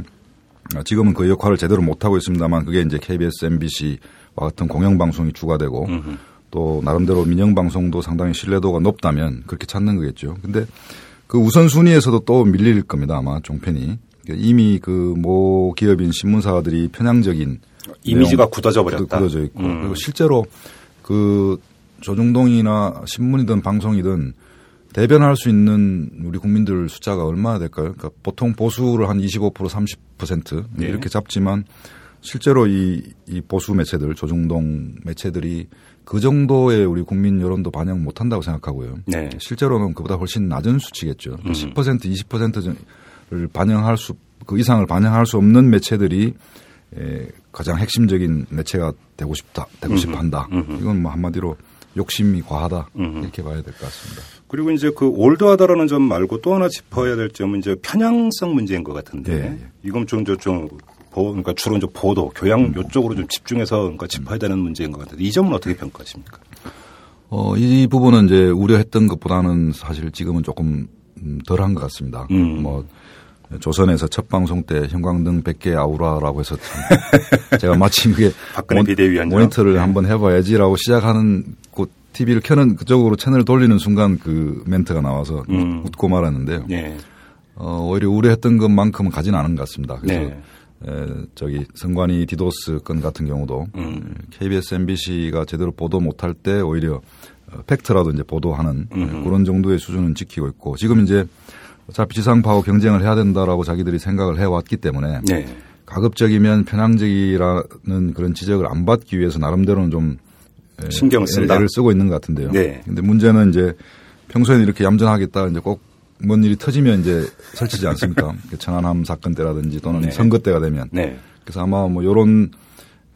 지금은 그 역할을 제대로 못 하고 있습니다만 그게 이제 KBS, MBC와 같은 공영방송이 주가되고 음흠. 또 나름대로 민영방송도 상당히 신뢰도가 높다면 그렇게 찾는 거겠죠. 근데 그 우선순위에서도 또 밀릴 겁니다 아마 종편이 이미 그 모 기업인 신문사들이 편향적인 이미지가 굳어져 버렸다. 굳어져 있고 음. 그리고 실제로 그 조중동이나 신문이든 방송이든 대변할 수 있는 우리 국민들 숫자가 얼마나 될까요? 그러니까 보통 보수를 한 25% 30% 네. 이렇게 잡지만 실제로 이, 이 보수 매체들 조중동 매체들이 그 정도의 우리 국민 여론도 반영 못 한다고 생각하고요. 네. 실제로는 그보다 훨씬 낮은 수치겠죠. 음. 10% 20%를 반영할 수, 그 이상을 반영할 수 없는 매체들이 에, 가장 핵심적인 매체가 되고 싶다, 되고 싶어 한다. 이건 뭐 한마디로 욕심이 과하다. 이렇게 봐야 될 것 같습니다. 그리고 이제 그 올드하다라는 점 말고 또 하나 짚어야 될 점은 이제 편향성 문제인 것 같은데 네. 이건 좀, 좀, 좀 그러니까 주로 이제 보도, 교양 요쪽으로 좀 집중해서 그러니까 짚어야 되는 문제인 것 같은데 이 점은 어떻게 평가하십니까? 어, 이 부분은 이제 우려했던 것보다는 사실 지금은 조금 음, 덜한 것 같습니다. 음. 뭐 조선에서 첫 방송 때 형광등 100개 아우라라고 해서 제가 마침 그게 박근혜 비대위원장 모니터를 네. 한번 해봐야지라고 시작하는 그 TV를 켜는 그쪽으로 채널을 돌리는 순간 그 멘트가 나와서 음. 웃고 말았는데요. 네. 어, 오히려 우려했던 것만큼은 가진 않은 것 같습니다. 그래서 네. 에, 저기 성관이 디도스 건 같은 경우도 음. KBS, MBC가 제대로 보도 못할 때 오히려 어, 팩트라도 이제 보도하는 음. 그런 정도의 수준은 지키고 있고 지금 이제 어차피 지상파하고 경쟁을 해야 된다라고 자기들이 생각을 해왔기 때문에 네. 가급적이면 편향적이라는 그런 지적을 안 받기 위해서 나름대로는 좀 신경을 쓴다. 애를 쓰고 있는 것 같은데요. 네. 근데 문제는 이제 평소에는 이렇게 얌전하겠다 이제 꼭 뭔 일이 터지면 이제 설치지 않습니까? 그 청안함 사건 때라든지 또는 네. 선거 때가 되면. 네. 그래서 아마 뭐 요런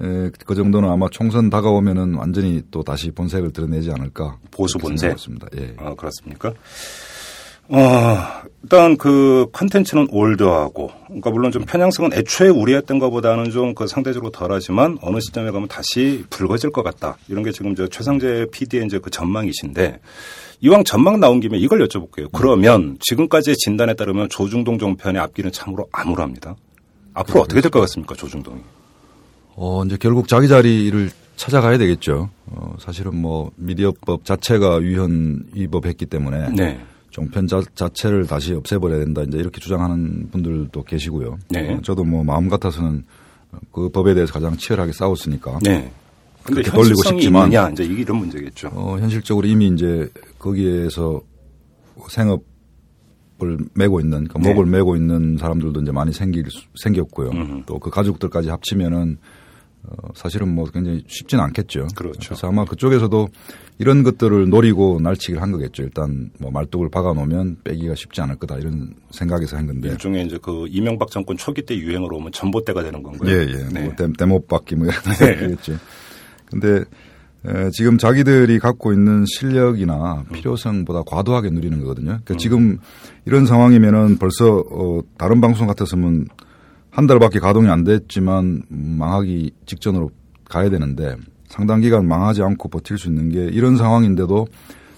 에, 그 정도는 아마 총선 다가오면은 완전히 또 다시 본색을 드러내지 않을까. 보수 본색. 예. 아, 그렇습니까? 어, 일단 그 컨텐츠는 올드하고, 그러니까 물론 좀 편향성은 애초에 우려했던 것보다는 좀 그 상대적으로 덜하지만 어느 시점에 가면 다시 붉어질 것 같다. 이런 게 지금 저 최상재 PD의 이제 그 전망이신데 이왕 전망 나온 김에 이걸 여쭤볼게요. 그러면 지금까지의 진단에 따르면 조중동 종편의 앞길은 참으로 암울합니다. 앞으로 어떻게 될 것 같습니까, 조중동이? 어, 이제 결국 자기 자리를 찾아가야 되겠죠. 어, 사실은 뭐 미디어법 자체가 위헌 위법했기 때문에 네. 종편 자, 체를 다시 없애버려야 된다 이제 이렇게 주장하는 분들도 계시고요. 네. 어, 저도 뭐 마음 같아서는 그 법에 대해서 가장 치열하게 싸웠으니까. 네. 근데 돌리고 싶지만 있느냐, 이제 이런 문제겠죠. 어, 현실적으로 이미 이제 거기에서 생업을 메고 있는, 그러니까 네. 목을 메고 있는 사람들도 이제 많이 생길 생겼고요. 또 그 가족들까지 합치면은 어, 사실은 뭐 굉장히 쉽지는 않겠죠. 그렇죠. 그래서 아마 그쪽에서도 이런 것들을 노리고 날치기를 한 거겠죠. 일단 뭐 말뚝을 박아 놓으면 빼기가 쉽지 않을 거다 이런 생각에서 한 건데. 일종의 이제 그 이명박 정권 초기 때 유행으로 오면 전봇대가 되는 건가요? 예, 예. 네. 뭐 대, 못 박기 뭐 이런 거겠죠. 네. 근데 에, 지금 자기들이 갖고 있는 실력이나 필요성보다 과도하게 누리는 거거든요. 그러니까 음. 지금 이런 상황이면은 벌써 어, 다른 방송 같았으면 한 달밖에 가동이 안 됐지만 망하기 직전으로 가야 되는데 상당 기간 망하지 않고 버틸 수 있는 게 이런 상황인데도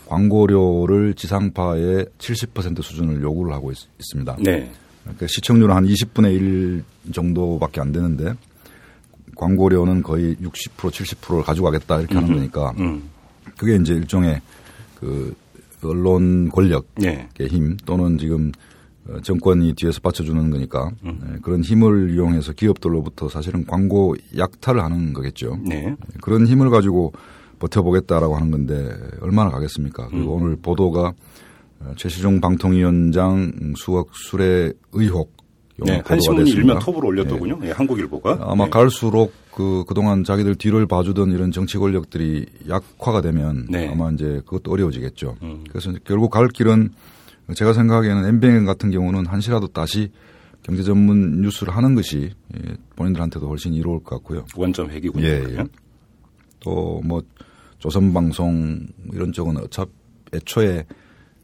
광고료를 지상파의 70% 수준을 요구를 하고 있, 습니다 네. 그러니까 시청률은 한 20분의 1 정도밖에 안 되는데 광고료는 거의 60% 70%를 가져가겠다 이렇게 하는 거니까 음. 그게 이제 일종의 그 언론 권력의 네. 힘 또는 지금 어, 정권이 뒤에서 받쳐주는 거니까 음. 네, 그런 힘을 이용해서 기업들로부터 사실은 광고 약탈을 하는 거겠죠. 네. 그런 힘을 가지고 버텨보겠다라고 하는 건데 얼마나 가겠습니까? 그리고 음. 오늘 보도가 어, 최시중 방통위원장 수억 수뢰 의혹 네, 한신문이 일면 톱으로 올렸더군요. 네. 네, 한국일보가. 아마 네. 갈수록 그 그동안 자기들 뒤를 봐주던 이런 정치 권력들이 약화가 되면 네. 아마 이제 그것도 어려워지겠죠. 음. 그래서 결국 갈 길은 제가 생각하기에는 엠뱅 같은 경우는 한시라도 다시 경제 전문 뉴스를 하는 것이 예, 본인들한테도 훨씬 이로울 것 같고요. 원점 회기군요. 예, 예. 또뭐 조선방송 이런 쪽은 어차피 애초에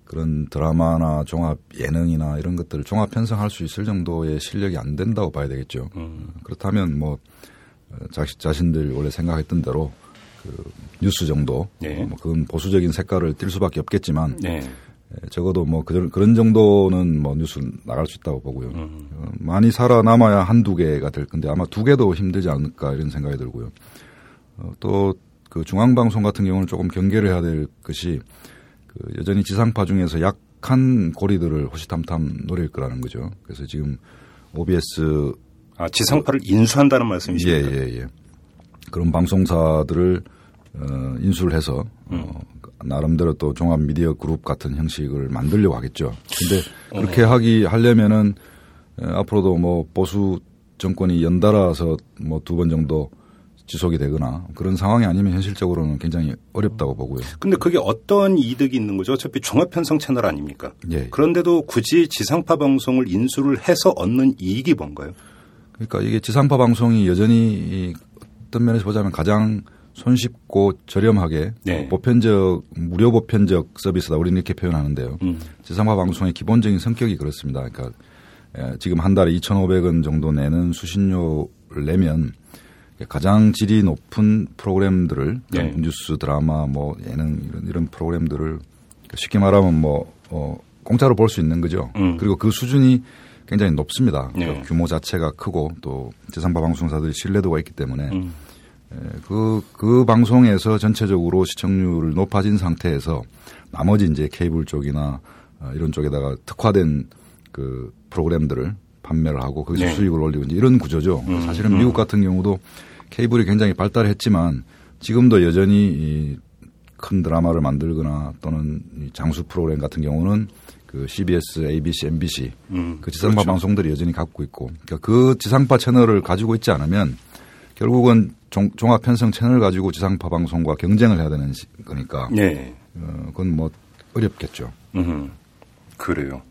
그런 드라마나 종합 예능이나 이런 것들을 종합 편성할 수 있을 정도의 실력이 안 된다고 봐야 되겠죠. 음. 그렇다면 뭐 자신 자신들 원래 생각했던 대로 그 뉴스 정도 네. 뭐 그건 보수적인 색깔을 띌 수밖에 없겠지만 네. 예, 적어도 뭐 그런 그런 정도는 뭐 뉴스 나갈 수 있다고 보고요. 음. 어, 많이 살아남아야 한두 개가 될 건데 아마 두 개도 힘들지 않을까 이런 생각이 들고요. 어, 또그 중앙방송 같은 경우는 조금 경계를 해야 될 것이 그 여전히 지상파 중에서 약한 고리들을 호시탐탐 노릴 거라는 거죠. 그래서 지금 OBS 아 지상파를 인수한다는 말씀이십니까? 예예예. 예, 예. 그런 방송사들을 어, 인수를 해서 음. 어, 나름대로 또 종합 미디어 그룹 같은 형식을 만들려고 하겠죠. 근데 그렇게 어. 하기 하려면은 앞으로도 뭐 보수 정권이 연달아서 뭐 두 번 정도 지속이 되거나 그런 상황이 아니면 현실적으로는 굉장히 어렵다고 보고요. 근데 그게 어떤 이득이 있는 거죠? 어차피 종합 편성 채널 아닙니까? 예. 그런데도 굳이 지상파 방송을 인수를 해서 얻는 이익이 뭔가요? 그러니까 이게 지상파 방송이 여전히 어떤 면에서 보자면 가장 손쉽고 저렴하게 네. 보편적 무료 보편적 서비스다 우리는 이렇게 표현하는데요. 음. 지상파 방송의 기본적인 성격이 그렇습니다. 그러니까 지금 한 달에 2,500원 정도 내는 수신료를 내면 가장 질이 높은 프로그램들을 네. 뉴스, 드라마, 뭐 예능 이런 이런 프로그램들을 쉽게 말하면 뭐 어, 공짜로 볼 수 있는 거죠. 음. 그리고 그 수준이 굉장히 높습니다. 네. 규모 자체가 크고 또 지상파 방송사들이 신뢰도가 있기 때문에 음. 그, 그 방송에서 전체적으로 시청률을 높아진 상태에서 나머지 이제 케이블 쪽이나 어, 이런 쪽에다가 특화된 그 프로그램들을 판매를 하고 거기서 네. 수익을 올리고 이제 이런 구조죠. 음, 사실은 미국 음. 같은 경우도 케이블이 굉장히 발달했지만 지금도 여전히 이큰 드라마를 만들거나 또는 장수 프로그램 같은 경우는 그 CBS, ABC, MBC 음, 그 지상파 그렇죠. 방송들이 여전히 갖고 있고 그러니까 그 지상파 채널을 가지고 있지 않으면 결국은 종, 종합 편성 채널 가지고 지상파 방송과 경쟁을 해야 되는 거니까. 네. 어, 그건 뭐 어렵겠죠. 음, 그래요.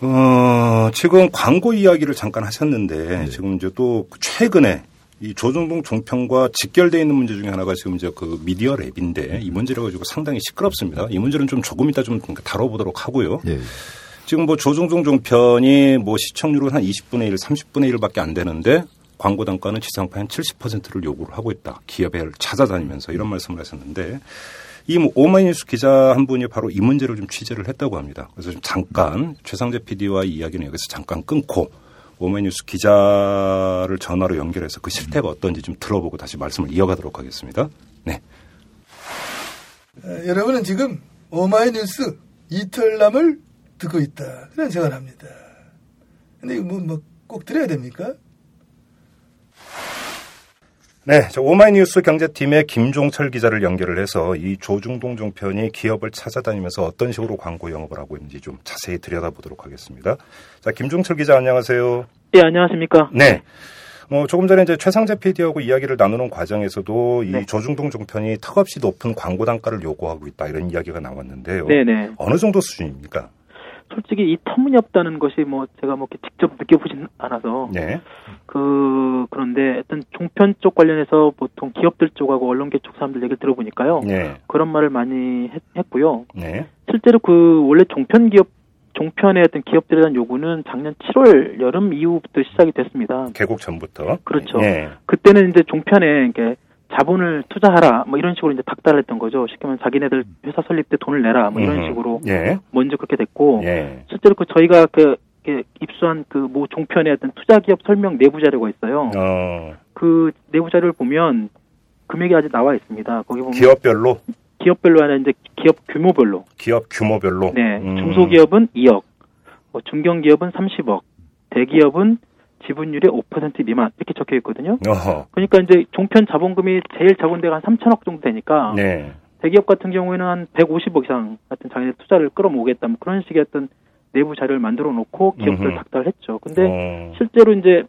어, 지금 광고 이야기를 잠깐 하셨는데 네. 지금 이제 또 최근에 이 조정동 종편과 직결되어 있는 문제 중에 하나가 지금 이제 그 미디어 랩인데 이 문제를 가지고 상당히 시끄럽습니다. 이 문제는 좀 조금 이따 좀 다뤄보도록 하고요. 네. 지금 뭐 조정동 종편이 뭐 시청률은 한 20분의 1, 30분의 1밖에 안 되는데 광고 단가는 지상파 한 70%를 요구를 하고 있다. 기업을 찾아다니면서 이런 말씀을 하셨는데 이뭐 오마이뉴스 기자 한 분이 바로 이 문제를 좀 취재를 했다고 합니다. 그래서 좀 잠깐 최상재 PD와 이야기는 여기서 잠깐 끊고 오마이뉴스 기자를 전화로 연결해서 그 실태가 어떤지 좀 들어보고 다시 말씀을 이어가도록 하겠습니다. 네. 어, 여러분은 지금 오마이뉴스 이털남을 듣고 있다. 그런 생각을 합니다. 근데 이거 뭐, 뭐 꼭 들어야 됩니까? 네, 저 오마이뉴스 경제팀의 김종철 기자를 연결을 해서 이 조중동 종편이 기업을 찾아다니면서 어떤 식으로 광고 영업을 하고 있는지 좀 자세히 들여다보도록 하겠습니다. 자, 김종철 기자 안녕하세요. 예, 안녕하십니까. 네. 뭐 조금 전에 이제 최상재 PD하고 이야기를 나누는 과정에서도 이 네. 조중동 종편이 턱없이 높은 광고 단가를 요구하고 있다 이런 이야기가 나왔는데요. 네네. 어느 정도 수준입니까? 솔직히 이 터무니없다는 것이 뭐 제가 뭐 직접 느껴보진 않아서 네. 그 그런데 어떤 종편 쪽 관련해서 보통 기업들 쪽하고 언론계 쪽 사람들 얘기를 들어보니까요 네. 그런 말을 많이 했, 고요 네. 실제로 그 원래 종편 기업 종편의 어떤 기업들에 대한 요구는 작년 7월 여름 이후부터 시작이 됐습니다. 개국 전부터. 그렇죠. 네. 그때는 이제 종편에 이게 자본을 투자하라 뭐 이런 식으로 이제 닥달했던 거죠. 쉽게 말하면 자기네들 회사 설립 때 돈을 내라 뭐 이런 음. 식으로 예. 먼저 그렇게 됐고 예. 실제로 그 저희가 그 입수한 그모 종편의 어떤 투자 기업 설명 내부 자료가 있어요. 어. 그 내부 자료를 보면 금액이 아직 나와 있습니다. 거기 보면 기업별로 기업별로 하나 이제 기업 규모별로 기업 규모별로 네 음. 중소기업은 2억, 뭐 중견기업은 30억, 대기업은 지분율이 5% 미만 이렇게 적혀 있거든요. 어허. 그러니까 이제 종편 자본금이 제일 적은 데가 한 3천억 정도 되니까 네. 대기업 같은 경우에는 한 150억 이상 같은 자기네 투자를 끌어모으겠다 뭐 그런 식의 어떤 내부 자료를 만들어 놓고 기업들 닥달했죠. 근데 어. 실제로 이제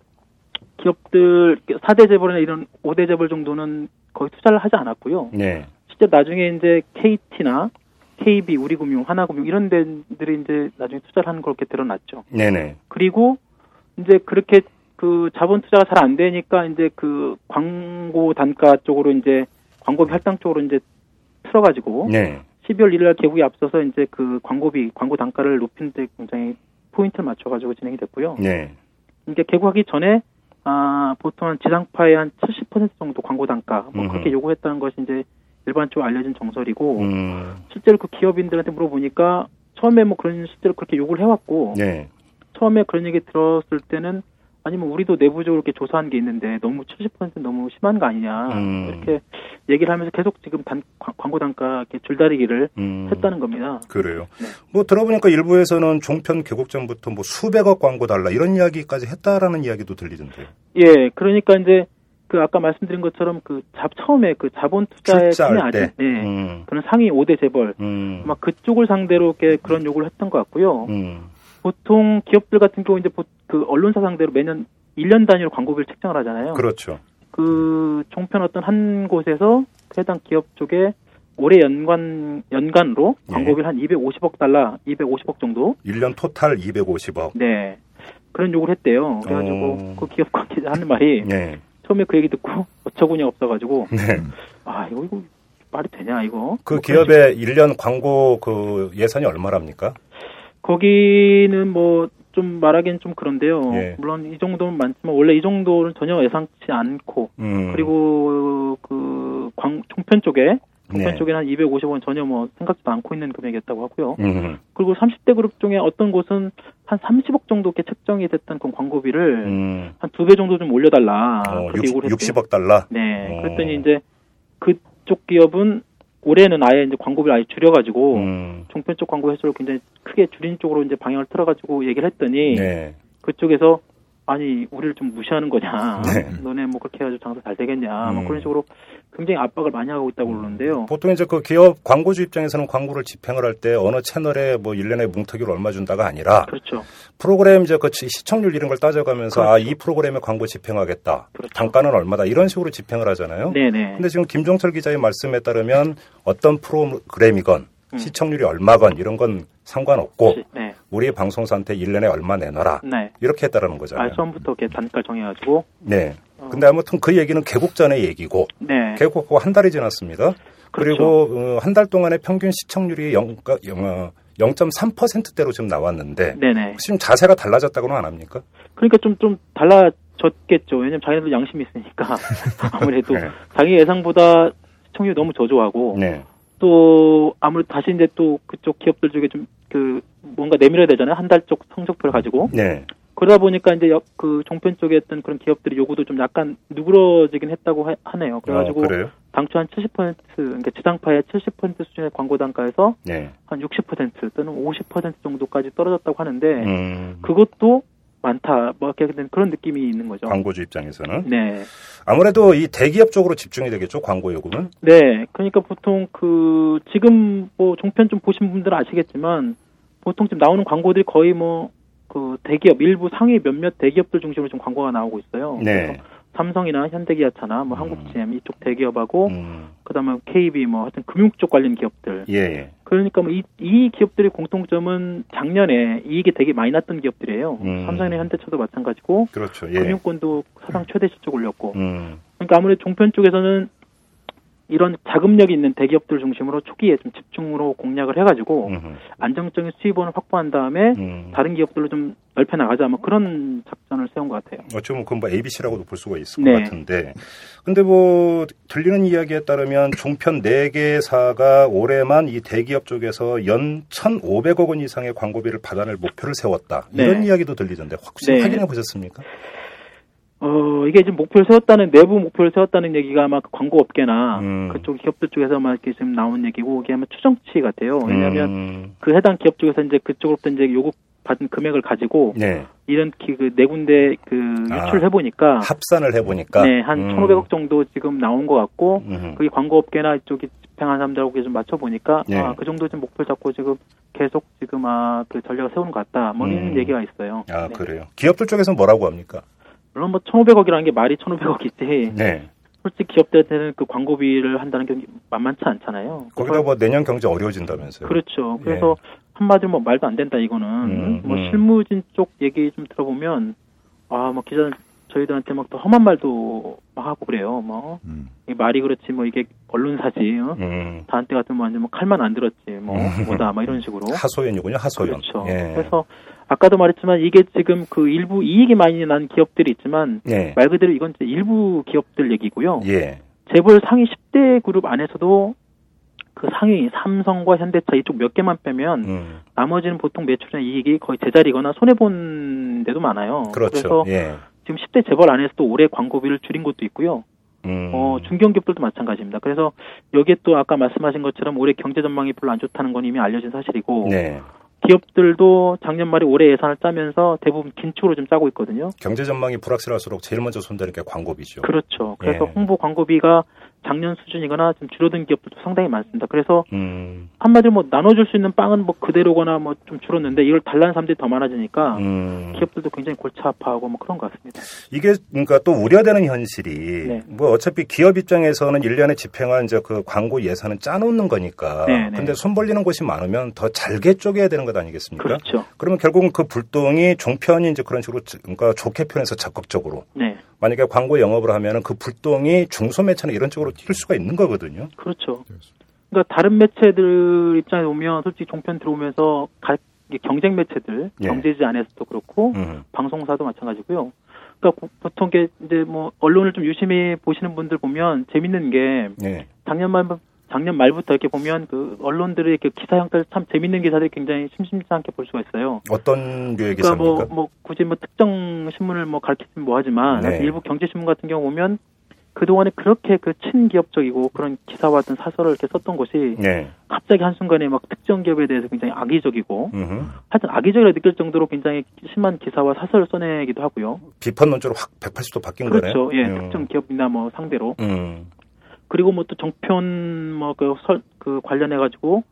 기업들 4대 재벌이나 이런 5대 재벌 정도는 거의 투자를 하지 않았고요. 네. 실제 나중에 이제 KT나 KB, 우리금융, 하나금융 이런 데들이 이제 나중에 투자를 하는 걸 이렇게 드러났죠. 네네. 그리고 이제 그렇게 그 자본 투자가 잘 안 되니까 이제 그 광고 단가 쪽으로 이제 광고비 할당 쪽으로 이제 틀어가지고 네. 12월 1일 날 개국에 앞서서 이제 그 광고비 광고 단가를 높이는데 굉장히 포인트를 맞춰가지고 진행이 됐고요. 네. 이게 개국하기 전에 아 보통 한 지상파의 한 70% 정도 광고 단가 뭐 그렇게 요구했다는 것이 이제 일반적으로 알려진 정설이고 음. 실제로 그 기업인들한테 물어보니까 처음에 뭐 그런 실제로 그렇게 요구를 해왔고 네. 처음에 그런 얘기 들었을 때는 아니면 우리도 내부적으로 이렇게 조사한 게 있는데 너무 70% 너무 심한 거 아니냐 음. 이렇게 얘기를 하면서 계속 지금 단, 광고 단가 이렇게 줄다리기를 음. 했다는 겁니다. 그래요. 네. 뭐 들어보니까 일부에서는 종편 개국 전부터 뭐 수백억 광고 달라 이런 이야기까지 했다라는 이야기도 들리던데요. 예, 그러니까 이제 그 아까 말씀드린 것처럼 그 잡, 처음에 그 자본 투자에 큰 아직 네, 음. 그런 상위 5대 재벌 음. 막 그쪽을 상대로 이렇게 그런 요구를 했던 것 같고요. 음. 보통 기업들 같은 경우 이제 그 언론사 상대로 매년 1년 단위로 광고비를 책정을 하잖아요. 그렇죠. 그 종편 어떤 한 곳에서 해당 기업 쪽에 올해 연간 연간으로 예. 광고비를 한 250억 달러, 250억 정도. 1년 토탈 250억. 네. 그런 요구를 했대요. 그래가지고 어... 그 기업 관계자 하는 말이 예. 처음에 그 얘기 듣고 어처구니 없어가지고 네. 아 이거 이거 말이 되냐 이거. 그뭐 기업의 1년 광고 그 예산이 얼마랍니까? 거기는 뭐 좀 말하기는 좀 그런데요. 예. 물론 이 정도는 많지만 원래 이 정도는 전혀 예상치 않고 음. 그리고 그 광, 총편 쪽에 총편 네. 쪽에는 한 250원 전혀 뭐 생각지도 않고 있는 금액이었다고 하고요. 음. 그리고 30대 그룹 중에 어떤 곳은 한 30억 정도 이렇게 책정이 됐던 그 광고비를 음. 한두 배 정도 좀 올려달라. 어, 그렇게 60, 요구를 60억 달러? 네. 어. 그랬더니 이제 그쪽 기업은 올해는 아예 이제 광고비를 아예 줄여가지고 음. 종편 쪽 광고 횟수를 굉장히 크게 줄인 쪽으로 이제 방향을 틀어가지고 얘기를 했더니 네. 그쪽에서 아니 우리를 좀 무시하는 거냐 네. 너네 뭐 그렇게 해가지고 장사 잘 되겠냐 뭐 음. 뭐 그런 식으로 굉장히 압박을 많이 하고 있다고 그러는데요. 보통 이제 그 기업 광고주 입장에서는 광고를 집행을 할 때 어느 채널에 뭐 1년에 뭉터기를 얼마 준다가 아니라 그렇죠. 프로그램 이제 그 시청률 이런 걸 따져가면서 그렇죠. 아이 프로그램에 광고 집행하겠다. 그렇죠. 단가는 얼마다 이런 식으로 집행을 하잖아요. 네네. 근데 지금 김종철 기자의 말씀에 따르면 어떤 프로그램이건 음. 시청률이 얼마건 이런 건 상관없고 네. 우리 방송사한테 1년에 얼마 내놔라 네. 이렇게 했다라는 거잖아요. 아, 처음부터 이렇게 단가 정해가지고. 네. 어. 근데 아무튼 그 얘기는 개국 전의 얘기고 네. 개국하고 한 달이 지났습니다. 그렇죠. 그리고 어, 한달 동안의 평균 시청률이 0, 0.3%대로 지금 나왔는데 네네. 지금 자세가 달라졌다고는 안 합니까? 그러니까 좀좀 달라졌겠죠. 왜냐면 자기네도 양심이 있으니까 아무래도 네. 자기 예상보다 시청률이 너무 저조하고 네. 또 아무래도 다시 이제 또 그쪽 기업들 중에 좀 그 뭔가 내밀어야 되잖아요 한 달 쪽 성적표를 가지고 네. 그러다 보니까 이제 그 종편 쪽에 했던 그런 기업들이 요구도 좀 약간 누그러지긴 했다고 하, 네요 그래가지고 어, 당초 한 70% 그러니까 지상파의 70% 수준의 광고 단가에서 네. 한60% 또는 50% 정도까지 떨어졌다고 하는데 음. 그것도 많다, 뭐 이렇게 그런 느낌이 있는 거죠. 광고주 입장에서는. 네. 아무래도 이 대기업 쪽으로 집중이 되겠죠, 광고 요금은. 네. 그러니까 보통 그 지금 뭐 종편 좀 보신 분들은 아시겠지만 보통 지금 나오는 광고들이 거의 뭐 그 대기업 일부 상위 몇몇 대기업들 중심으로 좀 광고가 나오고 있어요. 네. 삼성이나 현대기아차나 뭐 음. 한국GM 이쪽 대기업하고 음. 그다음에 KB 뭐 하여튼 금융 쪽 관련 기업들. 예. 예. 그러니까 뭐이 이 기업들의 공통점은 작년에 이익이 되게 많이 났던 기업들이에요. 음. 삼성이나 현대차도 마찬가지고. 그렇죠. 예. 금융권도 사상 최대 실적 올렸고. 음. 그러니까 아무래도 종편 쪽에서는 이런 자금력이 있는 대기업들 중심으로 초기에 좀 집중으로 공략을 해가지고 음흠. 안정적인 수입원을 확보한 다음에 음. 다른 기업들로 좀 넓혀 나가자 뭐 그런 작전을 세운 것 같아요. 어쩌면 뭐 그건 뭐 ABC라고도 볼 수가 있을 네. 것 같은데, 근데 뭐 들리는 이야기에 따르면 종편 4개사가 올해만 이 대기업 쪽에서 연 1,500억 원 이상의 광고비를 받아낼 목표를 세웠다 이런 네. 이야기도 들리던데 혹시 네. 확인해 보셨습니까? 어, 이게 지금 목표를 세웠다는, 내부 목표를 세웠다는 얘기가 아마 그 광고 업계나 음. 그쪽 기업들 쪽에서만 이렇게 지금 나온 얘기고, 이게 아마 추정치 같아요. 왜냐하면 음. 그 해당 기업 쪽에서 이제 그쪽으로부터 이제 요구 받은 금액을 가지고 네. 이런 그 네 군데 그 유출을 아, 해보니까 합산을 해 보니까 네 한 음. 1,500억 정도 지금 나온 것 같고 음. 그게 광고 업계나 이쪽이 집행한 사람들하고 좀 맞춰 보니까 네. 아, 그 정도 지금 목표 잡고 지금 계속 지금 아그 전략을 세우는 것 같다 뭐 이런 음. 얘기가 있어요. 아 네. 그래요. 기업들 쪽에서 뭐라고 합니까? 물론 뭐 1,500억이라는 게 말이 1,500억이지. 네. 솔직히 기업들한테는 그 광고비를 한다는 게 만만치 않잖아요. 거기다 뭐 내년 경제 어려워진다면서요. 그렇죠. 그래서 네. 한마디로 뭐 말도 안 된다 이거는 음, 뭐 음. 실무진 쪽 얘기 좀 들어보면 아 뭐 기자 저희들한테 막더 험한 말도 막 하고 그래요. 뭐 음. 말이 그렇지 뭐 이게 언론사지. 어? 음. 다한테 같은 뭐 완전 뭐 칼만 안 들었지 뭐 음. 뭐다 막 이런 식으로. 하소연이군요. 하소연. 그렇죠. 예. 그래서 아까도 말했지만 이게 지금 그 일부 이익이 많이 난 기업들이 있지만 예. 말 그대로 이건 일부 기업들 얘기고요. 예. 재벌 상위 10대 그룹 안에서도 그 상위 삼성과 현대차 이쪽 몇 개만 빼면 음. 나머지는 보통 매출이나 이익이 거의 제자리거나 손해 본 데도 많아요. 그렇죠. 그래서 예. 지금 10대 재벌 안에서도 올해 광고비를 줄인 것도 있고요. 음. 어, 중견기업들도 마찬가지입니다. 그래서 여기에 또 아까 말씀하신 것처럼 올해 경제 전망이 별로 안 좋다는 건 이미 알려진 사실이고 네. 기업들도 작년 말에 올해 예산을 짜면서 대부분 긴축으로 좀 짜고 있거든요. 경제 전망이 불확실할수록 제일 먼저 손대는 게 광고비죠. 그렇죠. 그래서 예. 홍보 광고비가 작년 수준이거나 좀 줄어든 기업들도 상당히 많습니다. 그래서 음. 한마디로 뭐 나눠줄 수 있는 빵은 뭐 그대로거나 뭐 좀 줄었는데 이걸 달라는 사람들이 더 많아지니까 음. 기업들도 굉장히 골치 아파하고 뭐 그런 것 같습니다. 이게 그러니까 또 우려되는 현실이 네. 뭐 어차피 기업 입장에서는 1년에 집행한 이제 그 광고 예산은 짜놓는 거니까. 네, 네. 근데 손 벌리는 곳이 많으면 더 잘게 쪼개야 되는 것 아니겠습니까? 그렇죠. 그러면 결국은 그 불똥이 종편이 이제 그런 식으로 그러니까 좋게 표현해서 적극적으로 네. 만약에 광고 영업을 하면은 그 불똥이 중소매체나 이런 쪽으로 튈 수가 있는 거거든요. 그렇죠. 그러니까 다른 매체들 입장에 보면 솔직히 종편 들어오면서 경쟁 매체들 예. 경제지 안에서도 그렇고 음. 방송사도 마찬가지고요. 그러니까 보통 게 이제 뭐 언론을 좀 유심히 보시는 분들 보면 재밌는 게 예. 작년 말 작년 말부터 이렇게 보면 그 언론들의 그 기사 형태를 참 재밌는 기사들이 굉장히 심심치 않게 볼 수가 있어요. 어떤 류의 그러니까 뭐, 뭐 굳이 뭐 특정 신문을 뭐 가르치면 뭐하지만 네. 일부 경제신문 같은 경우 보면 그동안에 그렇게 그 친기업적이고 그런 기사와 같은 사설을 이렇게 썼던 것이 네. 갑자기 한순간에 막 특정 기업에 대해서 굉장히 악의적이고 음흠. 하여튼 악의적이라 느낄 정도로 굉장히 심한 기사와 사설을 써내기도 하고요. 비판 논조로 확 180도 바뀐 그렇죠. 거네요. 그렇죠. 예, 음. 특정 기업이나 뭐 상대로. 음. 그리고 뭐 또 정편 뭐그 그 관련해 가지고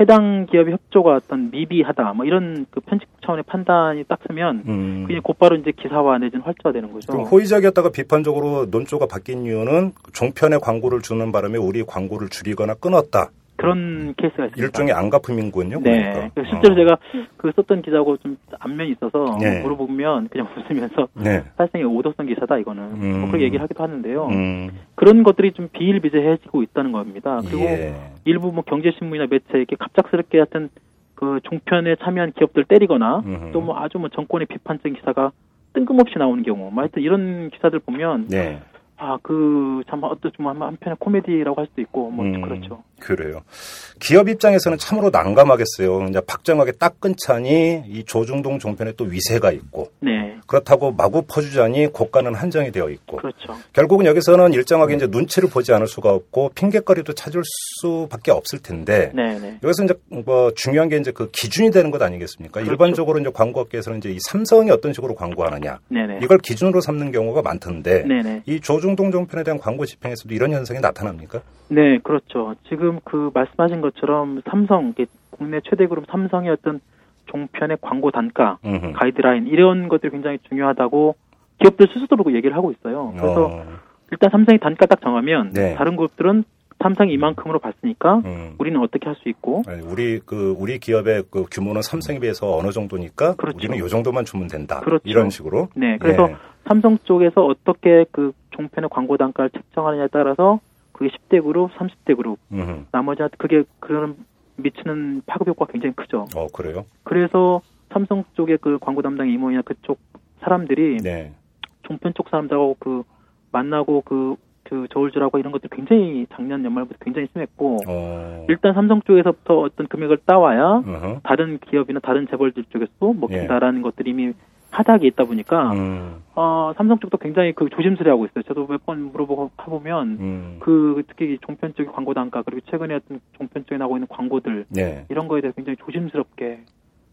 해당 기업의 협조가 어떤 미비하다 뭐 이런 그 편집 차원의 판단이 딱 서면 음. 그냥 곧바로 이제 기사화 내지는 활자되는 거죠. 그럼 호의적이었다가 비판적으로 논조가 바뀐 이유는 종편에 광고를 주는 바람에 우리 광고를 줄이거나 끊었다. 그런 케이스가 있습니다. 일종의 안갚음인군요. 네. 그러니까. 실제로 어. 제가 그 썼던 기자하고 좀 안면이 있어서 네. 물어보면 그냥 웃으면서 네. 사실상 오도성 기사다 이거는 음. 뭐 그렇게 얘기를 하기도 하는데요. 음. 그런 것들이 좀 비일비재해지고 있다는 겁니다. 그리고 예. 일부 뭐 경제신문이나 매체 이렇게 갑작스럽게 하여튼 그 종편에 참여한 기업들 때리거나 또뭐 아주 뭐 정권의 비판적인 기사가 뜬금없이 나오는 경우, 뭐 하여튼 이런 기사들 보면 네. 아, 그, 참, 어떤 좀 한편의 코미디라고 할 수도 있고, 뭐, 음. 그렇죠. 그래요. 기업 입장에서는 참으로 난감하겠어요. 이제 박정하게 딱 끊자니 이 조중동 종편에 또 위세가 있고 네. 그렇다고 마구 퍼주자니 고가는 한정이 되어 있고 그렇죠. 결국은 여기서는 일정하게 이제 눈치를 보지 않을 수가 없고 핑계거리도 찾을 수밖에 없을 텐데 네네. 네. 여기서 이제 뭐 중요한 게 이제 그 기준이 되는 것 아니겠습니까? 그렇죠. 일반적으로 이제 광고업계에서는 이제 이 삼성이 어떤 식으로 광고하느냐 네네. 네. 이걸 기준으로 삼는 경우가 많던데. 네. 이 조중동 종편에 대한 광고 집행에서도 이런 현상이 나타납니까? 네, 그렇죠. 지금 그 말씀하신 것처럼 삼성, 국내 최대 그룹 삼성의 어떤 종편의 광고 단가, 음흠. 가이드라인 이런 것들이 굉장히 중요하다고 기업들 스스로도 얘기를 하고 있어요. 그래서 어. 일단 삼성이 단가 딱 정하면 네. 다른 그룹들은 삼성이 이만큼으로 봤으니까 음. 우리는 어떻게 할 수 있고 아니, 우리 그 우리 기업의 그 규모는 삼성에 비해서 어느 정도니까 그렇죠. 우리는 요 정도만 주면 된다. 그렇죠. 이런 식으로. 네. 그래서 네. 삼성 쪽에서 어떻게 그 종편의 광고 단가를 책정하느냐에 따라서 그게 10대 그룹, 30대 그룹, 음흠. 나머지한테 그게 그런 미치는 파급 효과가 굉장히 크죠. 어, 그래요? 그래서 삼성 쪽의 그 광고 담당 임원이나 그쪽 사람들이 네. 종편 쪽 사람들하고 그 만나고 그, 그 저울질하고 이런 것들 굉장히 작년 연말부터 굉장히 심했고 어. 일단 삼성 쪽에서부터 어떤 금액을 따와야 어허. 다른 기업이나 다른 재벌들 쪽에서도 먹힌다라는 예. 것들이 이미 하닥이 있다 보니까 음. 어, 삼성 쪽도 굉장히 그 조심스레 하고 있어요. 저도 몇 번 물어보고 해보면 음. 그 특히 종편 쪽의 광고 단가 그리고 최근에 어떤 종편 쪽에 나오고 있는 광고들 네. 이런 거에 대해서 굉장히 조심스럽게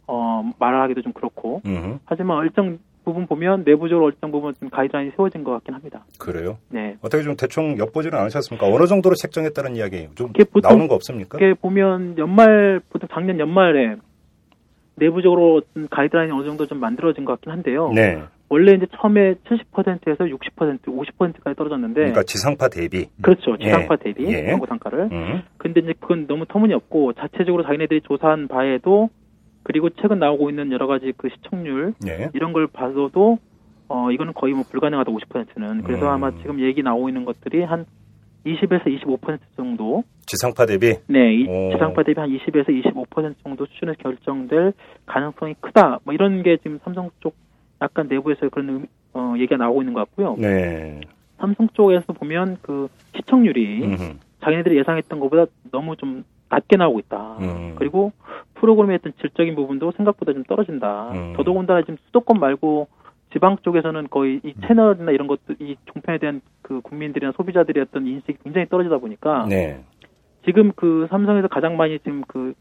어, 말하기도 좀 그렇고 음. 하지만 일정 부분 보면 내부적으로 일정 부분 좀 가이드라인이 세워진 것 같긴 합니다. 그래요? 네. 어떻게 좀 대충 엿보지는 않으셨습니까? 어느 정도로 책정했다는 이야기 좀 보통, 나오는 거 없습니까? 이게 보면 연말 보통 작년 연말에 내부적으로 가이드라인이 어느 정도 좀 만들어진 것 같긴 한데요. 네. 원래 이제 처음에 70%에서 60%, 50%까지 떨어졌는데. 그러니까 지상파 대비. 그렇죠. 예. 지상파 예. 대비 예. 광고 단가를. 음. 근데 이제 그건 너무 터무니없고 자체적으로 자기네들이 조사한 바에도 그리고 최근 나오고 있는 여러 가지 그 시청률 예. 이런 걸 봐서도 어 이거는 거의 뭐 불가능하다 50%는. 그래서 음. 아마 지금 얘기 나오고 있는 것들이 한 20에서 25% 정도. 지상파 대비? 네, 이 지상파 대비 한 20에서 25% 정도 수준에서 결정될 가능성이 크다. 뭐 이런 게 지금 삼성 쪽 약간 내부에서 그런 어, 얘기가 나오고 있는 것 같고요. 네. 삼성 쪽에서 보면 그 시청률이 음흠. 자기네들이 예상했던 것보다 너무 좀 낮게 나오고 있다. 음. 그리고 프로그램의 어떤 질적인 부분도 생각보다 좀 떨어진다. 음. 더더군다나 지금 수도권 말고 지방 쪽에서는 거의 이 채널이나 이런 것들, 이 종편에 대한 그 국민들이나 소비자들의 어떤 인식이 굉장히 떨어지다 보니까 네. 지금 그 삼성에서 가장 많이 지금 그,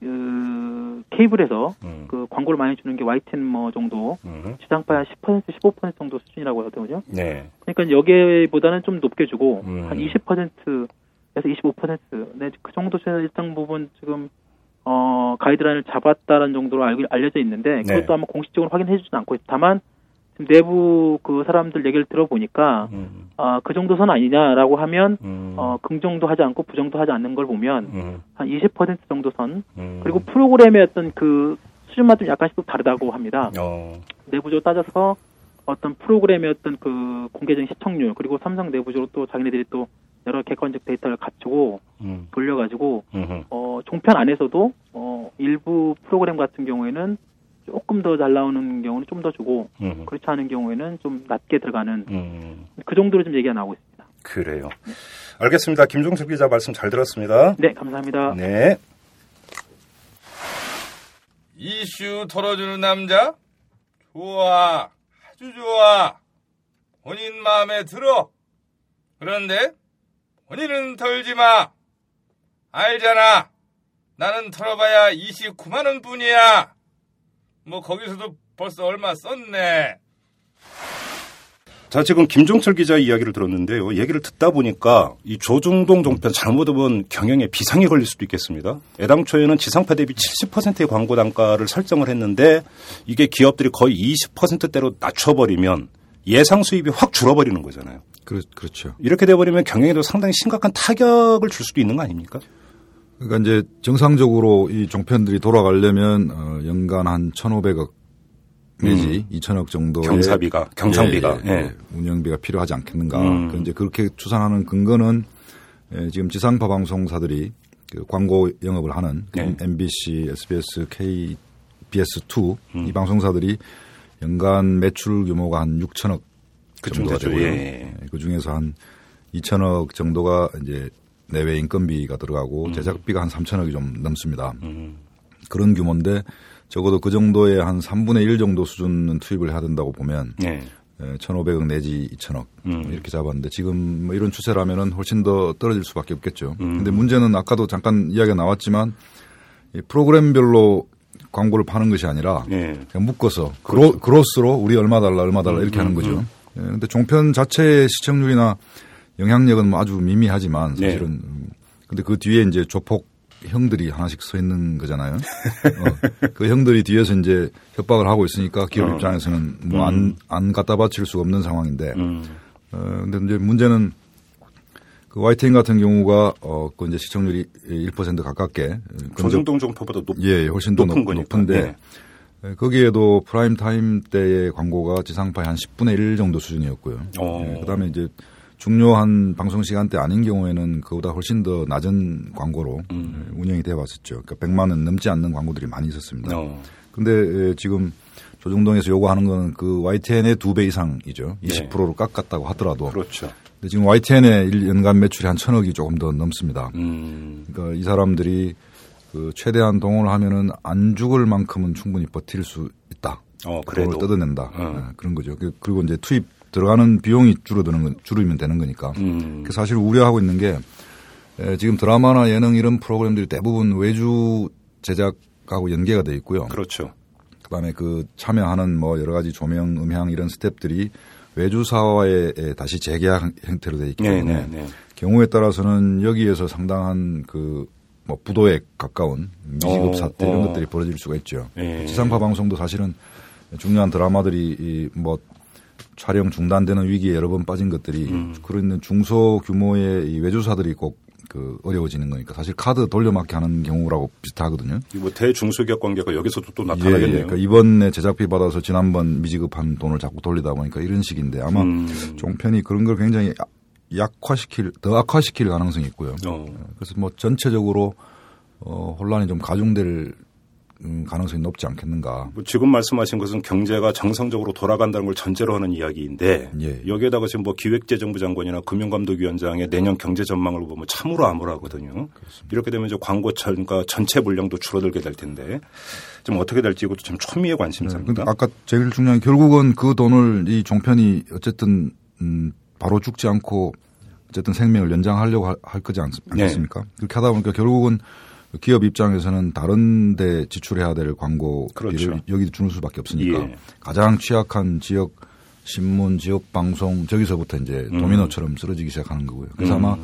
그 케이블에서 음. 그 광고를 많이 주는 게 YTN 뭐 정도 음. 지상파의 한10% 15% 정도 수준이라고 하거든요. 네. 그러니까 여기보다는 좀 높게 주고 음. 한 20%에서 25% 네, 그 정도 수준의 일정 부분 지금 어 가이드라인을 잡았다는 정도로 알, 알려져 있는데 네. 그것도 네. 아마 공식적으로 확인해 주지는 않고 다만 내부 그 사람들 얘기를 들어보니까 음. 어, 그 정도 선 아니냐라고 하면 음. 어, 긍정도 하지 않고 부정도 하지 않는 걸 보면 음. 한20% 정도 선 음. 그리고 프로그램의 어떤 그 수준마다 좀 약간씩 또 다르다고 합니다. 어. 내부적으로 따져서 어떤 프로그램의 어떤 그 공개적인 시청률 그리고 삼성 내부적으로 또 자기네들이 또 여러 객관적 데이터를 갖추고 음. 돌려가지고 어, 종편 안에서도 어, 일부 프로그램 같은 경우에는 조금 더 잘 나오는 경우는 좀 더 주고 음. 그렇지 않은 경우에는 좀 낮게 들어가는 음. 그 정도로 좀 얘기가 나오고 있습니다. 그래요. 알겠습니다. 김종석 기자 말씀 잘 들었습니다. 네, 감사합니다. 네. 이슈 털어주는 남자? 좋아. 아주 좋아. 본인 마음에 들어. 그런데 본인은 털지 마. 알잖아. 나는 털어봐야 29만 원 뿐이야. 뭐 거기서도 벌써 얼마 썼네. 자, 지금 김종철 기자 이야기를 들었는데요. 얘기를 듣다 보니까 이 조중동 종편 잘못하면 경영에 비상이 걸릴 수도 있겠습니다. 애당초에는 지상파 대비 70%의 광고 단가를 설정을 했는데 이게 기업들이 거의 20%대로 낮춰버리면 예상 수입이 확 줄어버리는 거잖아요. 그렇, 그렇죠. 이렇게 돼버리면 경영에도 상당히 심각한 타격을 줄 수도 있는 거 아닙니까? 그러니까 이제 정상적으로 이 종편들이 돌아가려면 어, 연간 한 1,500억 내지 음. 2천억 정도의 경사비가 경상비가 예, 예, 예. 운영비가 필요하지 않겠는가. 음. 그 이제 그렇게 추산하는 근거는 예, 지금 지상파 방송사들이 그 광고 영업을 하는 네. MBC, SBS, KBS2 음. 이 방송사들이 연간 매출 규모가 한 6천억 그 정도가 되고요. 예. 예. 그 중에서 한 2천억 정도가 이제 내외 인건비가 들어가고 음. 제작비가 한 3천억이 좀 넘습니다. 음. 그런 규모인데 적어도 그 정도의 한 3분의 1 정도 수준은 투입을 해야 된다고 보면 네. 1,500억 내지 2천억 음. 이렇게 잡았는데 지금 뭐 이런 추세라면은 훨씬 더 떨어질 수밖에 없겠죠. 음. 근데 문제는 아까도 잠깐 이야기가 나왔지만 이 프로그램별로 광고를 파는 것이 아니라 네. 그냥 묶어서 그렇죠. 그로, 그로스로 우리 얼마 달라 얼마 달라 이렇게 음, 하는 거죠. 음. 예, 근데 종편 자체의 시청률이나 영향력은 뭐 아주 미미하지만 네. 사실은 네. 근데 그 뒤에 이제 조폭 형들이 하나씩 서 있는 거잖아요. 어, 그 형들이 뒤에서 이제 협박을 하고 있으니까 기업 어. 입장에서는 뭐 안안 음. 안 갖다 바칠 수가 없는 상황인데. 음. 어, 근데 이제 문제는 그 YTN 같은 경우가 어, 그 이제 시청률이 1% 가깝게. 조중동 종편보다 높, 예, 훨씬 더 높은 높, 은데 네. 예, 거기에도 프라임 타임 때의 광고가 지상파의 한 10분의 1 정도 수준이었고요. 예, 그다음에 이제 중요한 방송 시간대 아닌 경우에는 그보다 훨씬 더 낮은 광고로 음. 운영이 되어 왔었죠. 그러니까 100만 원 넘지 않는 광고들이 많이 있었습니다. 어. 근데 예, 지금 조중동에서 요구하는 건 그 YTN의 두 배 이상이죠. 20%로 네. 깎았다고 하더라도. 그렇죠. 근데 지금 YTN의 연간 매출이 한 천억이 조금 더 넘습니다. 음. 그러니까 이 사람들이 그 최대한 동원을 하면은 안 죽을 만큼은 충분히 버틸 수 있다. 어, 그래도. 뜯어낸다. 어. 네, 그런 거죠. 그, 그리고 이제 투입 들어가는 비용이 줄어드는 건 줄이면 되는 거니까. 음. 그 사실 우려하고 있는 게 에, 지금 드라마나 예능 이런 프로그램들이 대부분 외주 제작하고 연계가 돼 있고요. 그렇죠. 그다음에 그 참여하는 뭐 여러 가지 조명, 음향 이런 스탭들이 외주사와의 다시 재계약 형태로 돼 있기 네, 때문에 네네, 네. 경우에 따라서는 여기에서 상당한 그 뭐 부도에 가까운 미지급 어, 사태 이런 어. 것들이 벌어질 수가 있죠. 네. 지상파 방송도 사실은 중요한 드라마들이 뭐 촬영 중단되는 위기에 여러 번 빠진 것들이 음. 그런 중소 규모의 이 외주사들이 꼭 그 어려워지는 거니까 사실 카드 돌려막기 하는 경우라고 비슷하거든요. 뭐 대중소기업 관계가 여기서도 또 나타나겠네요. 예, 예. 그러니까 이번에 제작비 받아서 지난번 미지급한 돈을 자꾸 돌리다 보니까 이런 식인데 아마 음. 종편이 그런 걸 굉장히 약화시킬 더 악화시킬 가능성이 있고요. 어. 그래서 뭐 전체적으로 어, 혼란이 좀 가중될 음, 가능성이 높지 않겠는가. 뭐 지금 말씀하신 것은 경제가 정상적으로 돌아간다는 걸 전제로 하는 이야기인데 예. 여기에다가 지금 뭐 기획재정부 장관이나 금융감독위원장의 내년 경제 전망을 보면 참으로 암울하거든요. 그렇습니다. 이렇게 되면 이제 광고 전과 전체 물량도 줄어들게 될 텐데 좀 어떻게 될지 이것도 참 초미의 관심사입니다. 네. 아까 제일 중요한 결국은 그 돈을 이 종편이 어쨌든 음, 바로 죽지 않고 어쨌든 생명을 연장하려고 할 거지 않, 겠습니까 네. 그렇게 하다 보니까 결국은 기업 입장에서는 다른 데 지출해야 될 광고비를 그렇죠. 여기 주는 수밖에 없으니까 예. 가장 취약한 지역 신문, 지역 방송 저기서부터 이제 음. 도미노처럼 쓰러지기 시작하는 거고요. 그래서 음. 아마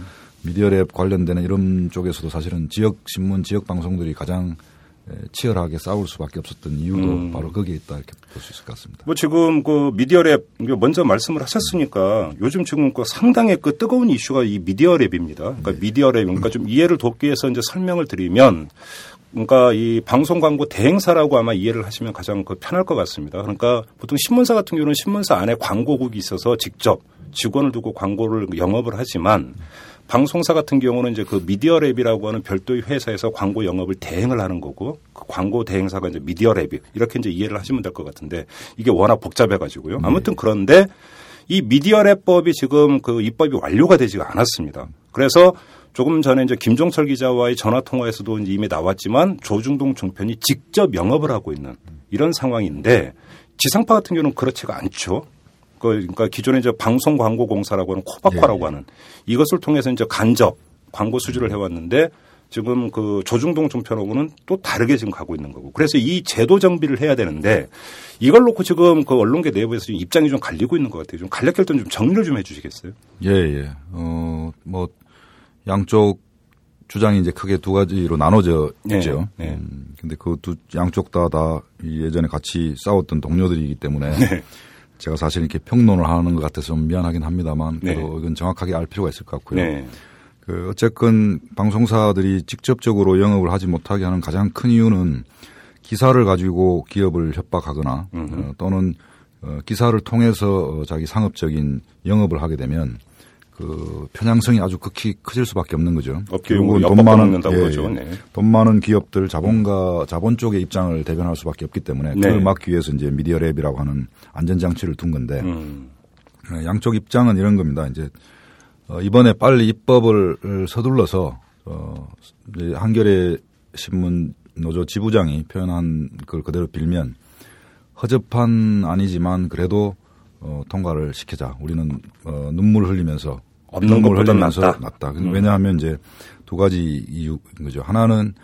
미디어랩 관련되는 이런 쪽에서도 사실은 지역 신문, 지역 방송들이 가장 치열하게 싸울 수밖에 없었던 이유도 음. 바로 거기에 있다 이렇게 볼 수 있을 것 같습니다. 뭐 지금 그 미디어랩 먼저 말씀을 하셨으니까 요즘 지금 그 상당히 그 뜨거운 이슈가 이 미디어랩입니다. 그러니까 네. 미디어랩 그러니까 좀 이해를 돕기 위해서 이제 설명을 드리면 그러니까 이 방송 광고 대행사라고 아마 이해를 하시면 가장 그 편할 것 같습니다. 그러니까 보통 신문사 같은 경우는 신문사 안에 광고국이 있어서 직접 직원을 두고 광고를 영업을 하지만 방송사 같은 경우는 이제 그 미디어랩이라고 하는 별도의 회사에서 광고 영업을 대행을 하는 거고 그 광고 대행사가 이제 미디어랩이 이렇게 이제 이해를 하시면 될 것 같은데 이게 워낙 복잡해 가지고요. 네. 아무튼 그런데 이 미디어랩법이 지금 그 입법이 완료가 되지가 않았습니다. 그래서 조금 전에 이제 김종철 기자와의 전화 통화에서도 이미 나왔지만 조중동 종편이 직접 영업을 하고 있는 이런 상황인데 지상파 같은 경우는 그렇지가 않죠. 그 그러니까 기존에 이제 방송 광고 공사라고 하는 코바코라고 네. 하는 이것을 통해서 이제 간접 광고 수주를 해왔는데 지금 그 조중동 종편하고는 또 다르게 지금 가고 있는 거고. 그래서 이 제도 정비를 해야 되는데 이걸 놓고 지금 그 언론계 내부에서 입장이 좀 갈리고 있는 것 같아요. 좀 간략할 때좀 정리를 좀 해 주시겠어요? 예, 예. 어, 뭐 양쪽 주장이 이제 크게 두 가지로 나눠져 네, 있죠. 네. 음, 근데 그 두 양쪽 다다 예전에 같이 싸웠던 동료들이기 때문에 네. 제가 사실 이렇게 평론을 하는 것 같아서 좀 미안하긴 합니다만 네. 그래도 네. 이건 정확하게 알 필요가 있을 것 같고요. 네. 그 어쨌건 방송사들이 직접적으로 영업을 하지 못하게 하는 가장 큰 이유는 기사를 가지고 기업을 협박하거나 어, 또는 어, 기사를 통해서 자기 상업적인 영업을 하게 되면 그 편향성이 아주 극히 커질 수밖에 없는 거죠. 결국은 돈 많은 예, 그러죠. 네. 돈 많은 기업들 자본가 자본 쪽의 입장을 대변할 수밖에 없기 때문에 네. 그걸 막기 위해서 이제 media rep이라고 하는 안전 장치를 둔 건데 음. 예, 양쪽 입장은 이런 겁니다. 이제 어, 이번에 빨리 입법을 서둘러서 어, 한겨레 신문 노조 지부장이 표현한 걸 그대로 빌면 허접한 아니지만 그래도 어, 통과를 시키자. 우리는 어, 눈물 흘리면서 없는 흘리면서 낫다. 낫다. 음. 왜냐하면 이제 두 가지 이유인 거죠. 하나는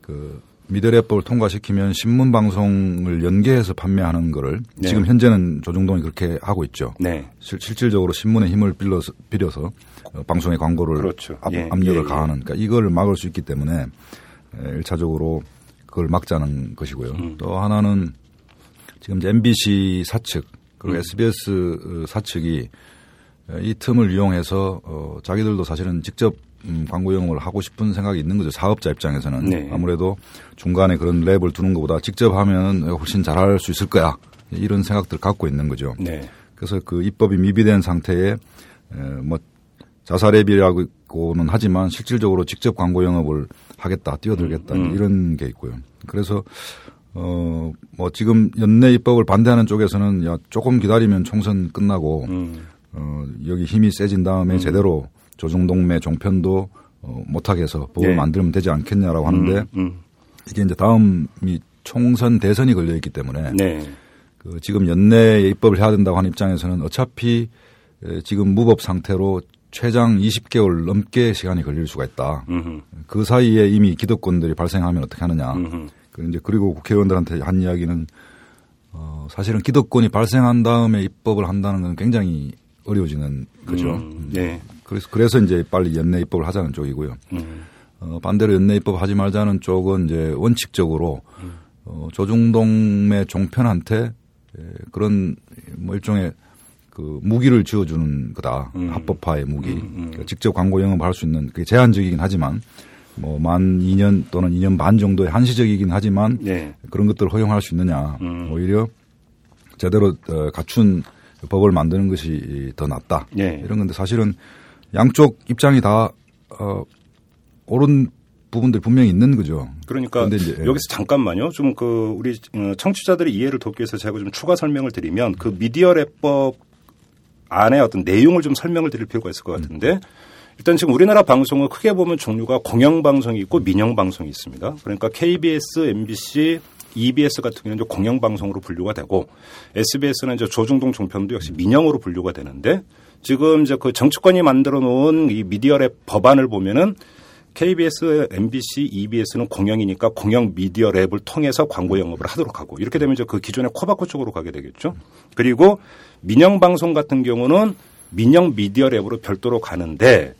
그 미드래법을 통과시키면 신문 방송을 연계해서 판매하는 거를 네. 지금 현재는 조중동이 그렇게 하고 있죠. 네. 실, 실질적으로 신문의 힘을 빌려서, 빌려서 어, 방송의 광고를 그렇죠. 압, 예, 압력을 예, 예. 가하는 그러니까 이걸 막을 수 있기 때문에 1차적으로 그걸 막자는 것이고요. 음. 또 하나는 지금 MBC 사측 그리고 음. SBS 사측이 이 틈을 이용해서 어, 자기들도 사실은 직접 음, 광고 영업을 하고 싶은 생각이 있는 거죠. 사업자 입장에서는 네. 아무래도 중간에 그런 랩을 두는 것보다 직접 하면 훨씬 잘할 수 있을 거야 이런 생각들 을 갖고 있는 거죠. 네. 그래서 그 입법이 미비된 상태에 에, 뭐 자사랩이라고는 하지만 실질적으로 직접 광고 영업을 하겠다, 뛰어들겠다 음, 음. 이런 게 있고요. 그래서 어, 뭐 지금 연내 입법을 반대하는 쪽에서는 야, 조금 기다리면 총선 끝나고 음. 어, 여기 힘이 세진 다음에 음. 제대로 조중동매 종편도 어, 못하게 해서 법을 네. 만들면 되지 않겠냐라고 하는데 음, 음. 이게 이제 다음이 총선 대선이 걸려 있기 때문에 네. 그 지금 연내에 입법을 해야 된다고 하는 입장에서는 어차피 지금 무법 상태로 최장 20개월 넘게 시간이 걸릴 수가 있다. 음흠. 그 사이에 이미 기득권들이 발생하면 어떻게 하느냐. 그 이제 그리고 국회의원들한테 한 이야기는 어 사실은 기득권이 발생한 다음에 입법을 한다는 건 굉장히 어려워지는 거죠. 음, 네. 그래서 그래서 이제 빨리 연내 입법을 하자는 쪽이고요. 음. 어 반대로 연내 입법 하지 말자는 쪽은 이제 원칙적으로 음. 어 조중동의 종편한테 그런 뭐 일종의 그 무기를 쥐어주는 거다. 음. 합법화의 무기. 음, 음. 그러니까 직접 광고 영업할 수 있는 그게 제한적이긴 하지만 뭐 만 2년 또는 2년 반 정도의 한시적이긴 하지만 네. 그런 것들을 허용할 수 있느냐. 음. 오히려 제대로 어, 갖춘 법을 만드는 것이 더 낫다. 네. 이런 건데 사실은 양쪽 입장이 다 어, 옳은 부분들이 분명히 있는 거죠. 그러니까 이제, 예. 여기서 잠깐만요. 좀 그 우리 어, 청취자들의 이해를 돕기 위해서 제가 좀 추가 설명을 드리면 그 미디어 랩법 안에 어떤 내용을 좀 설명을 드릴 필요가 있을 것 같은데 음. 일단 지금 우리나라 방송은 크게 보면 종류가 공영방송이 있고 민영방송이 있습니다. 그러니까 KBS, MBC, EBS 같은 경우는 공영방송으로 분류가 되고 SBS는 이제 조중동 종편도 역시 민영으로 분류가 되는데 지금 이제 그 정치권이 만들어 놓은 이 media rep 법안을 보면은 KBS, MBC, EBS는 공영이니까 공영 media rep을 통해서 광고 영업을 하도록 하고 이렇게 되면 이제 그 기존의 코바코 쪽으로 가게 되겠죠. 그리고 민영 방송 같은 경우는 민영 media rep으로 별도로 가는데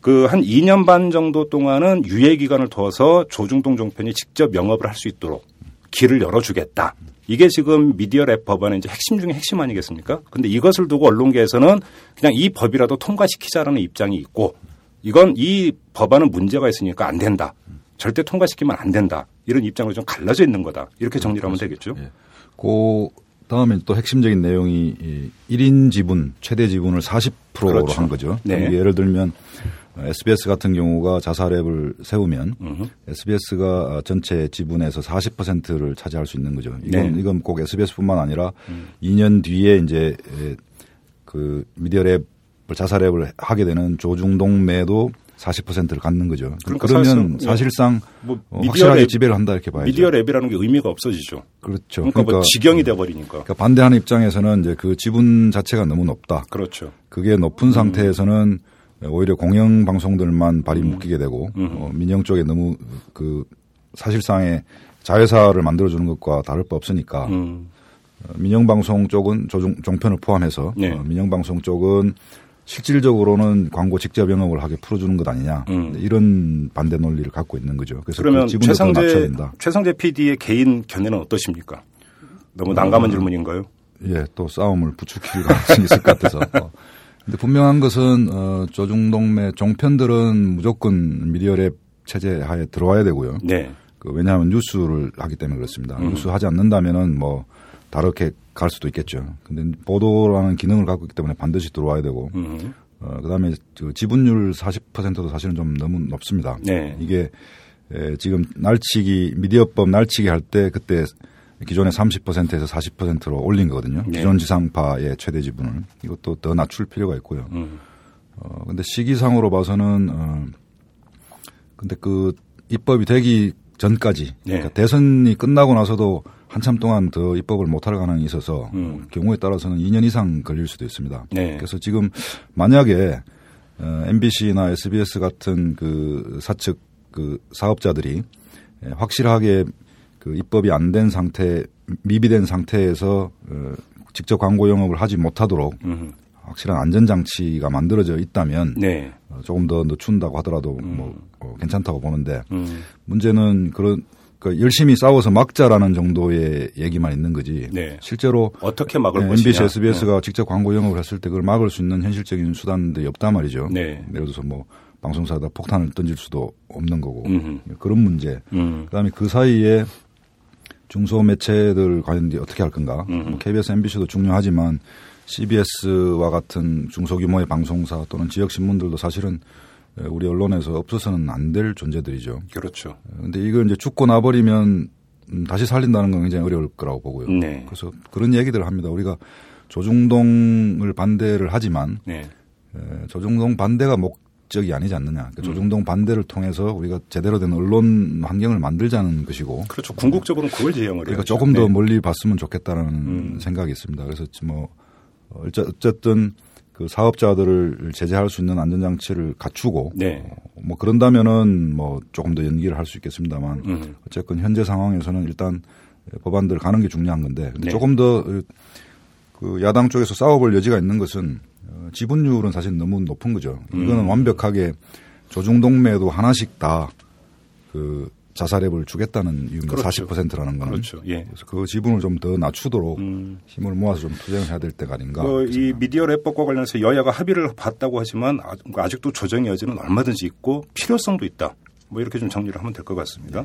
그 한 2년 반 정도 동안은 유예 기간을 둬서 조중동 종편이 직접 영업을 할 수 있도록 길을 열어주겠다. 이게 지금 media rep 법안의 이제 핵심 중에 핵심 아니겠습니까? 근데 이것을 두고 언론계에서는 그냥 이 법이라도 통과시키자라는 입장이 있고 이건 이 법안은 문제가 있으니까 안 된다. 절대 통과시키면 안 된다. 이런 입장으로 좀 갈라져 있는 거다. 이렇게 정리를 하면 되겠죠. 예. 그 다음에 또 핵심적인 내용이 1인 지분, 최대 지분을 40%로 그렇죠. 한 거죠. 네. 예를 들면 SBS 같은 경우가 자사랩을 세우면 으흠. SBS가 전체 지분에서 40%를 차지할 수 있는 거죠. 이건 네. 이건 꼭 SBS뿐만 아니라 음. 2년 뒤에 이제 그 media rep 자사 rep을 하게 되는 조중동매도 40%를 갖는 거죠. 그러니까 그러면 사실상, 뭐 어, 확실하게 rep, 지배를 한다 이렇게 봐야죠. media rep이라는 게 의미가 없어지죠. 그렇죠. 그러니까, 뭐 그러니까 뭐 직영이 돼 버리니까. 그러니까 반대하는 입장에서는 이제 그 지분 자체가 너무 높다. 그렇죠. 그게 높은 음. 상태에서는 오히려 공영 방송들만 발이 음. 묶이게 되고 음. 어, 민영 쪽에 너무 그 사실상의 자회사를 만들어 주는 것과 다를 바 없으니까 음. 어, 민영 방송 쪽은 조종 종편을 포함해서 네. 어, 민영 방송 쪽은 실질적으로는 광고 직접 영업을 하게 풀어주는 것 아니냐 음. 이런 반대 논리를 갖고 있는 거죠. 그래서 그러면 그 최상재 최상재 PD의 개인 견해는 어떠십니까? 너무 난감한 어, 질문인가요? 예, 또 싸움을 부추길 가능성이 있을 것 같아서. 어. 근데 분명한 것은 어, 조중동매 종편들은 무조건 미디어랩 체제 하에 들어와야 되고요. 네. 그 왜냐하면 뉴스를 하기 때문에 그렇습니다. 음. 뉴스 하지 않는다면은 뭐 다르게 갈 수도 있겠죠. 근데 보도라는 기능을 갖고 있기 때문에 반드시 들어와야 되고, 음. 어, 그 다음에 그 지분율 40%도 사실은 좀 너무 높습니다. 네. 이게 에, 지금 날치기, 미디어법 날치기 할 때 그때 기존의 30%에서 40%로 올린 거거든요. 네. 기존 지상파의 최대 지분을. 이것도 더 낮출 필요가 있고요. 음. 어, 근데 시기상으로 봐서는, 어, 근데 그 입법이 되기 전까지, 네. 그러니까 대선이 끝나고 나서도 한참 동안 더 입법을 못할 가능성이 있어서 음. 경우에 따라서는 2년 이상 걸릴 수도 있습니다. 네. 그래서 지금 만약에 어, MBC나 SBS 같은 그 사측 그 사업자들이 확실하게 그 입법이 안 된 상태, 미비된 상태에서 어, 직접 광고 영업을 하지 못하도록 음. 확실한 안전장치가 만들어져 있다면 네. 어, 조금 더 늦춘다고 하더라도 음. 뭐 어, 괜찮다고 보는데 음. 문제는 그런 그 열심히 싸워서 막자라는 정도의 얘기만 있는 거지. 네. 실제로 어떻게 막을 네, MBC, SBS가 네. 직접 광고 영업을 했을 때 그걸 막을 수 있는 현실적인 수단들이 없단 말이죠. 네. 예를 들어서 뭐 방송사에다 폭탄을 던질 수도 없는 거고 음흠. 그런 문제. 음. 그다음에 그 사이에 중소 매체들 과연 어떻게 할 건가. 뭐 KBS, MBC도 중요하지만 CBS와 같은 중소규모의 방송사 또는 지역 신문들도 사실은 우리 언론에서 없어서는 안 될 존재들이죠. 그렇죠. 근데 이거 이제 죽고 나버리면 음, 다시 살린다는 건 굉장히 어려울 거라고 보고요. 네. 그래서 그런 얘기들을 합니다. 우리가 조중동을 반대를 하지만 네. 조중동 반대가 목 적이 아니지 않느냐. 그러니까 음. 조중동 반대를 통해서 우리가 제대로 된 언론 환경을 만들자는 것이고. 그렇죠. 궁극적으로는 그걸 지향을 그러니까 조금 더 네. 멀리 봤으면 좋겠다는 음. 생각이 있습니다. 그래서 뭐 어쨌든 그 사업자들을 제재할 수 있는 안전장치를 갖추고 네. 뭐 그런다면은 뭐 조금 더 연기를 할 수 있겠습니다만 음. 어쨌든 현재 상황에서는 일단 법안들 가는 게 중요한 건데 네. 조금 더 그 야당 쪽에서 싸워볼 여지가 있는 것은 어, 지분율은 사실 너무 높은 거죠. 이거는 음. 완벽하게 조중동매도 하나씩 다 그 자살앱을 주겠다는 이유입니다. 그렇죠. 40%라는 거는. 그렇죠. 예. 그래서 그 지분을 좀 더 낮추도록 음. 힘을 모아서 좀 투쟁을 해야 될 때가 아닌가. 그 이 미디어 랩법과 관련해서 여야가 합의를 봤다고 하지만 아직도 조정 여지는 얼마든지 있고 필요성도 있다. 뭐 이렇게 좀 정리를 하면 될 것 같습니다.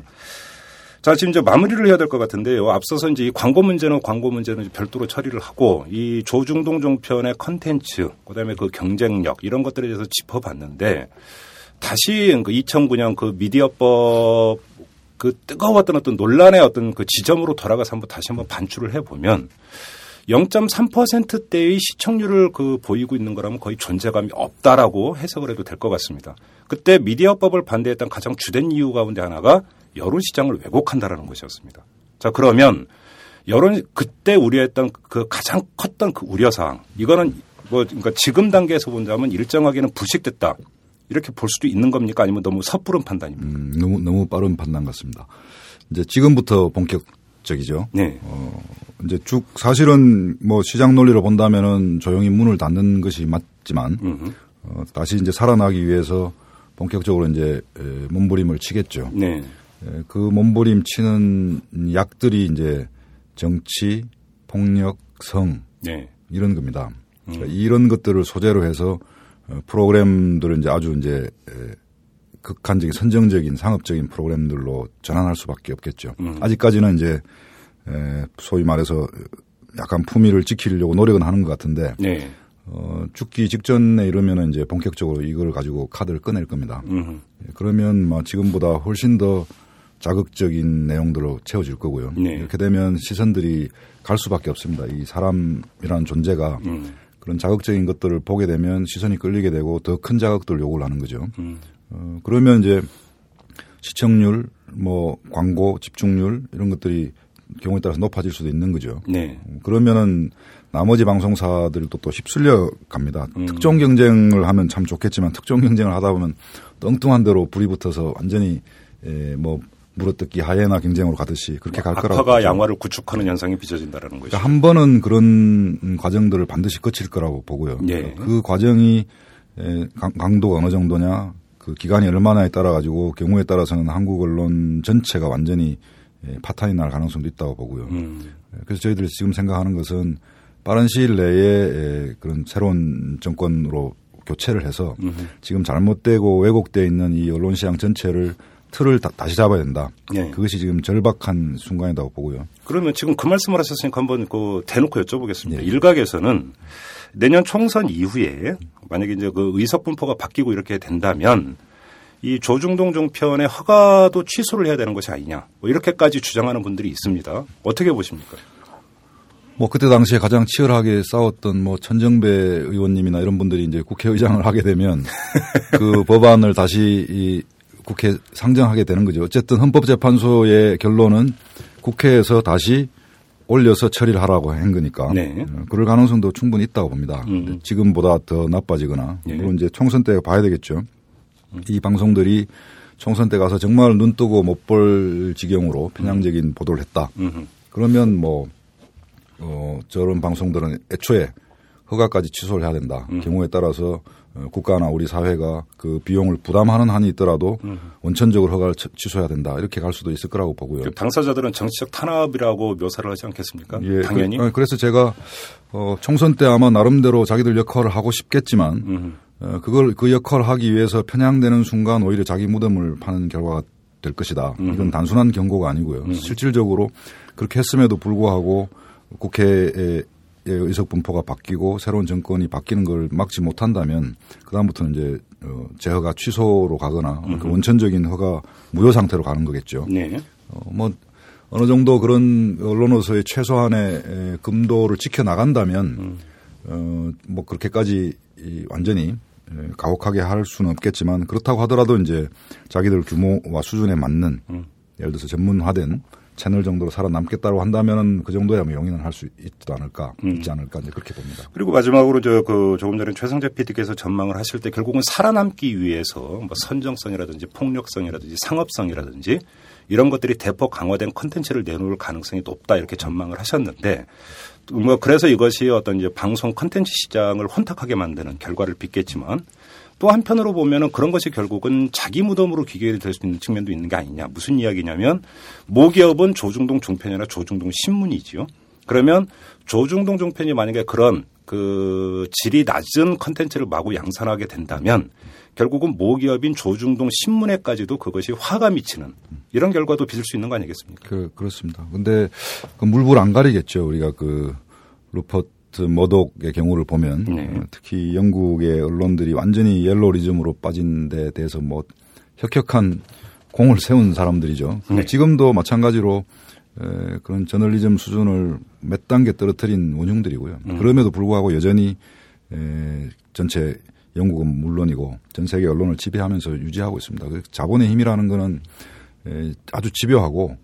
자, 지금 이제 마무리를 해야 될 것 같은데요. 앞서서 이제 이 광고 문제는 광고 문제는 별도로 처리를 하고 이 조중동 종편의 컨텐츠, 그 다음에 그 경쟁력 이런 것들에 대해서 짚어봤는데 다시 그 2009년 그 미디어법 그 뜨거웠던 어떤 논란의 어떤 그 지점으로 돌아가서 한번 다시 한번 반출을 해보면 0.3%대의 시청률을 그 보이고 있는 거라면 거의 존재감이 없다라고 해석을 해도 될 것 같습니다. 그때 미디어법을 반대했던 가장 주된 이유 가운데 하나가 여론 시장을 왜곡한다라는 것이었습니다. 자 그러면 여론 그때 우려했던 그 가장 컸던 그 우려 사항 이거는 뭐 그러니까 지금 단계에서 본다면 일정하게는 부식됐다. 이렇게 볼 수도 있는 겁니까? 아니면 너무 섣부른 판단입니까? 음, 너무 너무 빠른 판단 같습니다. 이제 지금부터 본격적이죠. 네. 어, 이제 쭉 사실은 뭐 시장 논리로 본다면은 조용히 문을 닫는 것이 맞지만 어, 다시 이제 살아나기 위해서 본격적으로 이제 몸부림을 치겠죠. 네. 그 몸부림 치는 약들이 이제 정치, 폭력, 성 네. 이런 겁니다. 그러니까 음. 이런 것들을 소재로 해서 어, 프로그램들을 이제 아주 이제 극한적인 선정적인 상업적인 프로그램들로 전환할 수밖에 없겠죠. 음. 아직까지는 이제 소위 말해서 약간 품위를 지키려고 노력은 하는 것 같은데 네. 어, 죽기 직전에 이러면은 이제 본격적으로 이걸 가지고 카드를 꺼낼 겁니다. 음. 그러면 뭐 지금보다 훨씬 더 자극적인 내용들로 채워질 거고요. 네. 이렇게 되면 시선들이 갈 수밖에 없습니다. 이 사람이라는 존재가 음. 그런 자극적인 것들을 보게 되면 시선이 끌리게 되고 더 큰 자극들을 요구를 하는 거죠. 음. 어, 그러면 이제 시청률, 뭐 광고 집중률 이런 것들이 경우에 따라서 높아질 수도 있는 거죠. 네. 그러면은 나머지 방송사들도 또 휩쓸려 갑니다. 음. 특정 경쟁을 하면 참 좋겠지만 특정 경쟁을 하다 보면 뚱뚱한 대로 불이 붙어서 완전히 에, 뭐 물어뜯기 하이에나 경쟁으로 가듯이 그렇게 갈 거라고. 악화가 양화를 구축하는 현상이 빚어진다는 거죠. 그러니까 한 번은 그런 과정들을 반드시 거칠 거라고 보고요. 네. 그 과정이 강도가 어느 정도냐, 그 기간이 얼마나에 따라 가지고 경우에 따라서는 한국 언론 전체가 완전히 파탄이 날 가능성도 있다고 보고요. 음. 그래서 저희들이 지금 생각하는 것은 빠른 시일 내에 그런 새로운 정권으로 교체를 해서. 지금 잘못되고 왜곡되어 있는 이 언론 시장 전체를 틀을 다, 시 잡아야 된다. 네. 그것이 지금 절박한 순간이라고 보고요. 그러면 지금 그 말씀을 하셨으니까 한번 그 대놓고 여쭤보겠습니다. 네. 일각에서는 내년 총선 이후에 만약에 이제 그 의석 분포가 바뀌고 이렇게 된다면 이 조중동 종편의 허가도 취소를 해야 되는 것이 아니냐. 뭐 이렇게까지 주장하는 분들이 있습니다. 어떻게 보십니까? 뭐 그때 당시에 가장 치열하게 싸웠던 뭐 천정배 의원님이나 이런 분들이 이제 국회의장을 하게 되면 그 법안을 다시 이 국회 상정하게 되는 거죠. 어쨌든 헌법재판소의 결론은 국회에서 다시 올려서 처리를 하라고 한 거니까 네. 어, 그럴 가능성도 충분히 있다고 봅니다. 음. 지금보다 더 나빠지거나 네. 물론 이제 총선 때 봐야 되겠죠. 음. 이 방송들이 총선 때 가서 정말 눈 뜨고 못 볼 지경으로 편향적인 음. 보도를 했다. 음. 그러면 뭐 어, 저런 방송들은 애초에 허가까지 취소를 해야 된다. 음. 경우에 따라서 어, 국가나 우리 사회가 그 비용을 부담하는 한이 있더라도 음. 원천적으로 허가를 취소해야 된다. 이렇게 갈 수도 있을 거라고 보고요. 그 당사자들은 정치적 탄압이라고 묘사를 하지 않겠습니까? 예, 당연히. 그, 래서 제가 어, 총선 때 아마 나름대로 자기들 역할을 하고 싶겠지만 음. 어, 그걸 그 역할을 하기 위해서 편향되는 순간 오히려 자기 무덤을 파는 결과가 될 것이다. 음. 이건 단순한 경고가 아니고요. 음. 실질적으로 그렇게 했음에도 불구하고 국회에 의석 분포가 바뀌고 새로운 정권이 바뀌는 걸 막지 못한다면 그다음부터는 이제 어, 재허가 취소로 가거나 그 원천적인 허가 무효 상태로 가는 거겠죠. 네. 어, 뭐 어느 정도 그런 언론으로서의 최소한의 금도를 지켜 나간다면 음. 어, 뭐 그렇게까지 완전히 가혹하게 할 수는 없겠지만 그렇다고 하더라도 이제 자기들 규모와 수준에 맞는 음. 예를 들어서 전문화된 채널 정도로 살아남겠다고 한다면 그 정도야 뭐 용인을 할 수 있지 않을까 음. 있지 않을까 이제 그렇게 봅니다. 그리고 마지막으로 저 그 조금 전에 최성재 PD께서 전망을 하실 때 결국은 살아남기 위해서 뭐 선정성이라든지 폭력성이라든지 상업성이라든지 이런 것들이 대폭 강화된 컨텐츠를 내놓을 가능성이 높다 이렇게 전망을 하셨는데 뭐 그래서 이것이 어떤 이제 방송 컨텐츠 시장을 혼탁하게 만드는 결과를 빚겠지만 또 한편으로 보면은 그런 것이 결국은 자기 무덤으로 귀결될 수 있는 측면도 있는 게 아니냐. 무슨 이야기냐면 모기업은 조중동 종편이나 조중동 신문이지요. 그러면 조중동 종편이 만약에 그런 그 질이 낮은 컨텐츠를 마구 양산하게 된다면 결국은 모기업인 조중동 신문에까지도 그것이 화가 미치는 이런 결과도 빚을 수 있는 거 아니겠습니까? 그, 그렇습니다. 근데 그 물불 안 가리겠죠. 우리가 그 루퍼트 머독의 경우를 보면 네. 어, 특히 영국의 언론들이 완전히 옐로리즘으로 빠진 데 대해서 뭐 혁혁한 공을 세운 사람들이죠. 네. 지금도 마찬가지로 에, 그런 저널리즘 수준을 몇 단계 떨어뜨린 원흉들이고요. 음. 그럼에도 불구하고 여전히 에, 전체 영국은 물론이고 전 세계 언론을 지배하면서 유지하고 있습니다. 그 자본의 힘이라는 거는 에, 아주 집요하고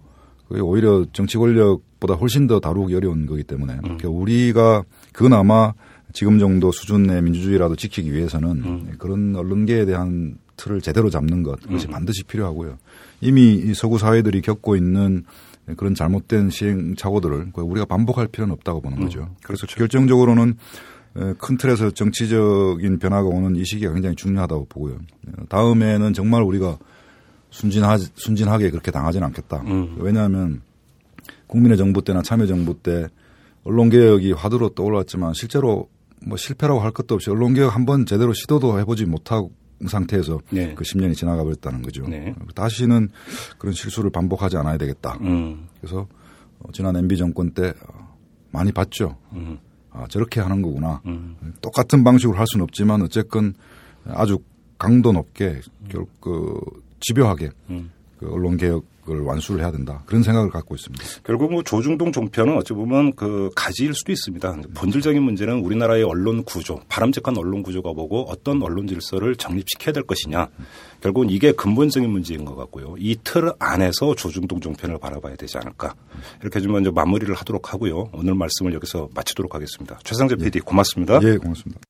오히려 정치 권력보다 훨씬 더 다루기 어려운 거기 때문에 음. 그러니까 우리가 그나마 지금 정도 수준의 민주주의라도 지키기 위해서는 음. 그런 언론계에 대한 틀을 제대로 잡는 것 그것이 음. 반드시 필요하고요. 이미 이 서구 사회들이 겪고 있는 그런 잘못된 시행착오들을 우리가 반복할 필요는 없다고 보는 음. 거죠. 그래서 결정적으로는 큰 틀에서 정치적인 변화가 오는 이 시기가 굉장히 중요하다고 보고요. 다음에는 정말 우리가 순진하, 순진하게 그렇게 당하지는 않겠다. 음. 왜냐하면 국민의 정부 때나 참여정부 때 언론개혁이 화두로 떠올랐지만 실제로 뭐 실패라고 할 것도 없이 언론개혁 한 번 제대로 시도도 해보지 못하고 상태에서 네. 그 10년이 지나가 버렸다는 거죠. 네. 다시는 그런 실수를 반복하지 않아야 되겠다. 음. 그래서 어, 지난 MB 정권 때 어, 많이 봤죠. 음. 아, 저렇게 하는 거구나. 음. 똑같은 방식으로 할 수는 없지만 어쨌건 아주 강도 높게 결, 그 집요하게 음. 그 언론 개혁 을 완수를 해야 된다 그런 생각을 갖고 있습니다. 결국 뭐 조중동 종편은 어찌 보면 그 가지일 수도 있습니다. 본질적인 문제는 우리나라의 언론 구조, 바람직한 언론 구조가 보고 어떤 언론 질서를 정립시켜야 될 것이냐. 결국은 이게 근본적인 문제인 것 같고요. 이 틀 안에서 조중동 종편을 바라봐야 되지 않을까. 이렇게 좀 먼저 마무리를 하도록 하고요. 오늘 말씀을 여기서 마치도록 하겠습니다. 최상재 PD 고맙습니다. 예, 고맙습니다.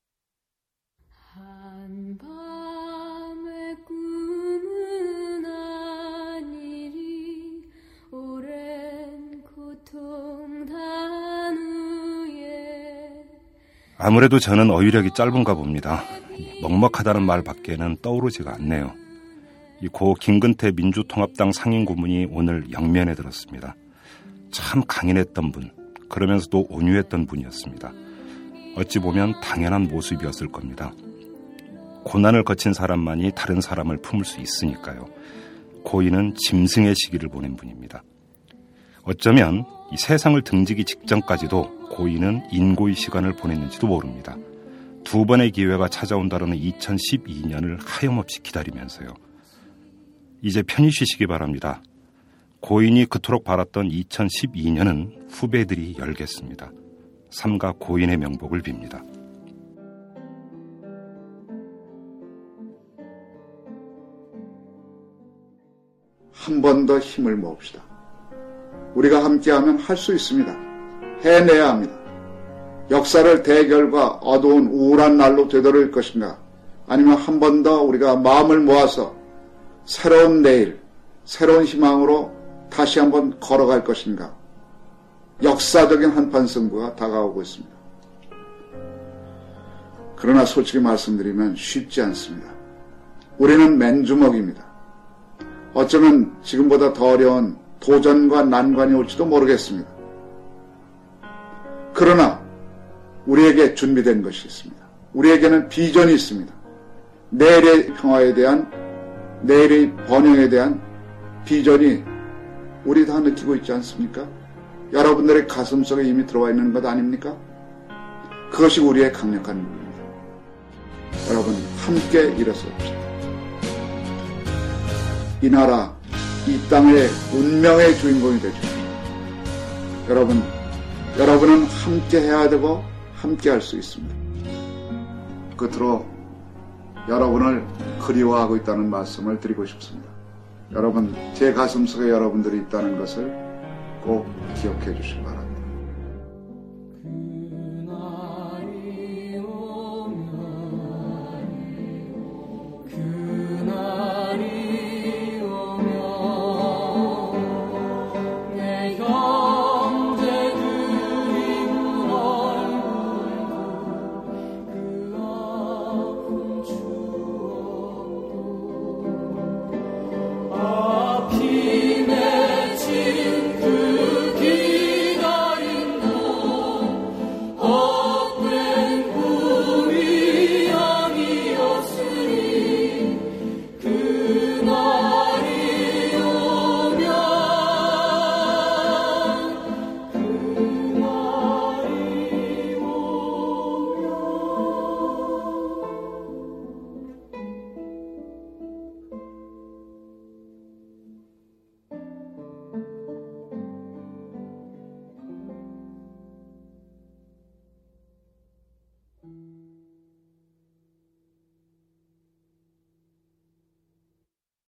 아무래도 저는 어휘력이 짧은가 봅니다. 먹먹하다는 말 밖에는 떠오르지가 않네요. 이 고 김근태 민주통합당 상임 고문이 오늘 영면에 들었습니다. 참 강인했던 분, 그러면서도 온유했던 분이었습니다. 어찌 보면 당연한 모습이었을 겁니다. 고난을 거친 사람만이 다른 사람을 품을 수 있으니까요. 고인은 짐승의 시기를 보낸 분입니다. 어쩌면 이 세상을 등지기 직전까지도 고인은 인고의 시간을 보냈는지도 모릅니다. 두 번의 기회가 찾아온다는 2012년을 하염없이 기다리면서요. 이제 편히 쉬시기 바랍니다. 고인이 그토록 바랐던 2012년은 후배들이 열겠습니다. 삼가 고인의 명복을 빕니다. 한 번 더 힘을 모읍시다. 우리가 함께하면 할 수 있습니다. 해내야 합니다. 역사를 대결과 어두운 우울한 날로 되돌릴 것인가? 아니면 한 번 더 우리가 마음을 모아서 새로운 내일, 새로운 희망으로 다시 한번 걸어갈 것인가? 역사적인 한판 승부가 다가오고 있습니다. 그러나 솔직히 말씀드리면 쉽지 않습니다. 우리는 맨주먹입니다. 어쩌면 지금보다 더 어려운 도전과 난관이 올지도 모르겠습니다. 그러나 우리에게 준비된 것이 있습니다. 우리에게는 비전이 있습니다. 내일의 평화에 대한 내일의 번영에 대한 비전이 우리 다 느끼고 있지 않습니까? 여러분들의 가슴 속에 이미 들어와 있는 것 아닙니까? 그것이 우리의 강력한 힘입니다. 여러분 함께 일어섭시다. 이 나라, 이 땅의 운명의 주인공이 되십시오. 여러분, 여러분은 함께 해야 되고 함께 할 수 있습니다. 끝으로 여러분을 그리워하고 있다는 말씀을 드리고 싶습니다. 여러분, 제 가슴 속에 여러분들이 있다는 것을 꼭 기억해 주시기 바랍니다.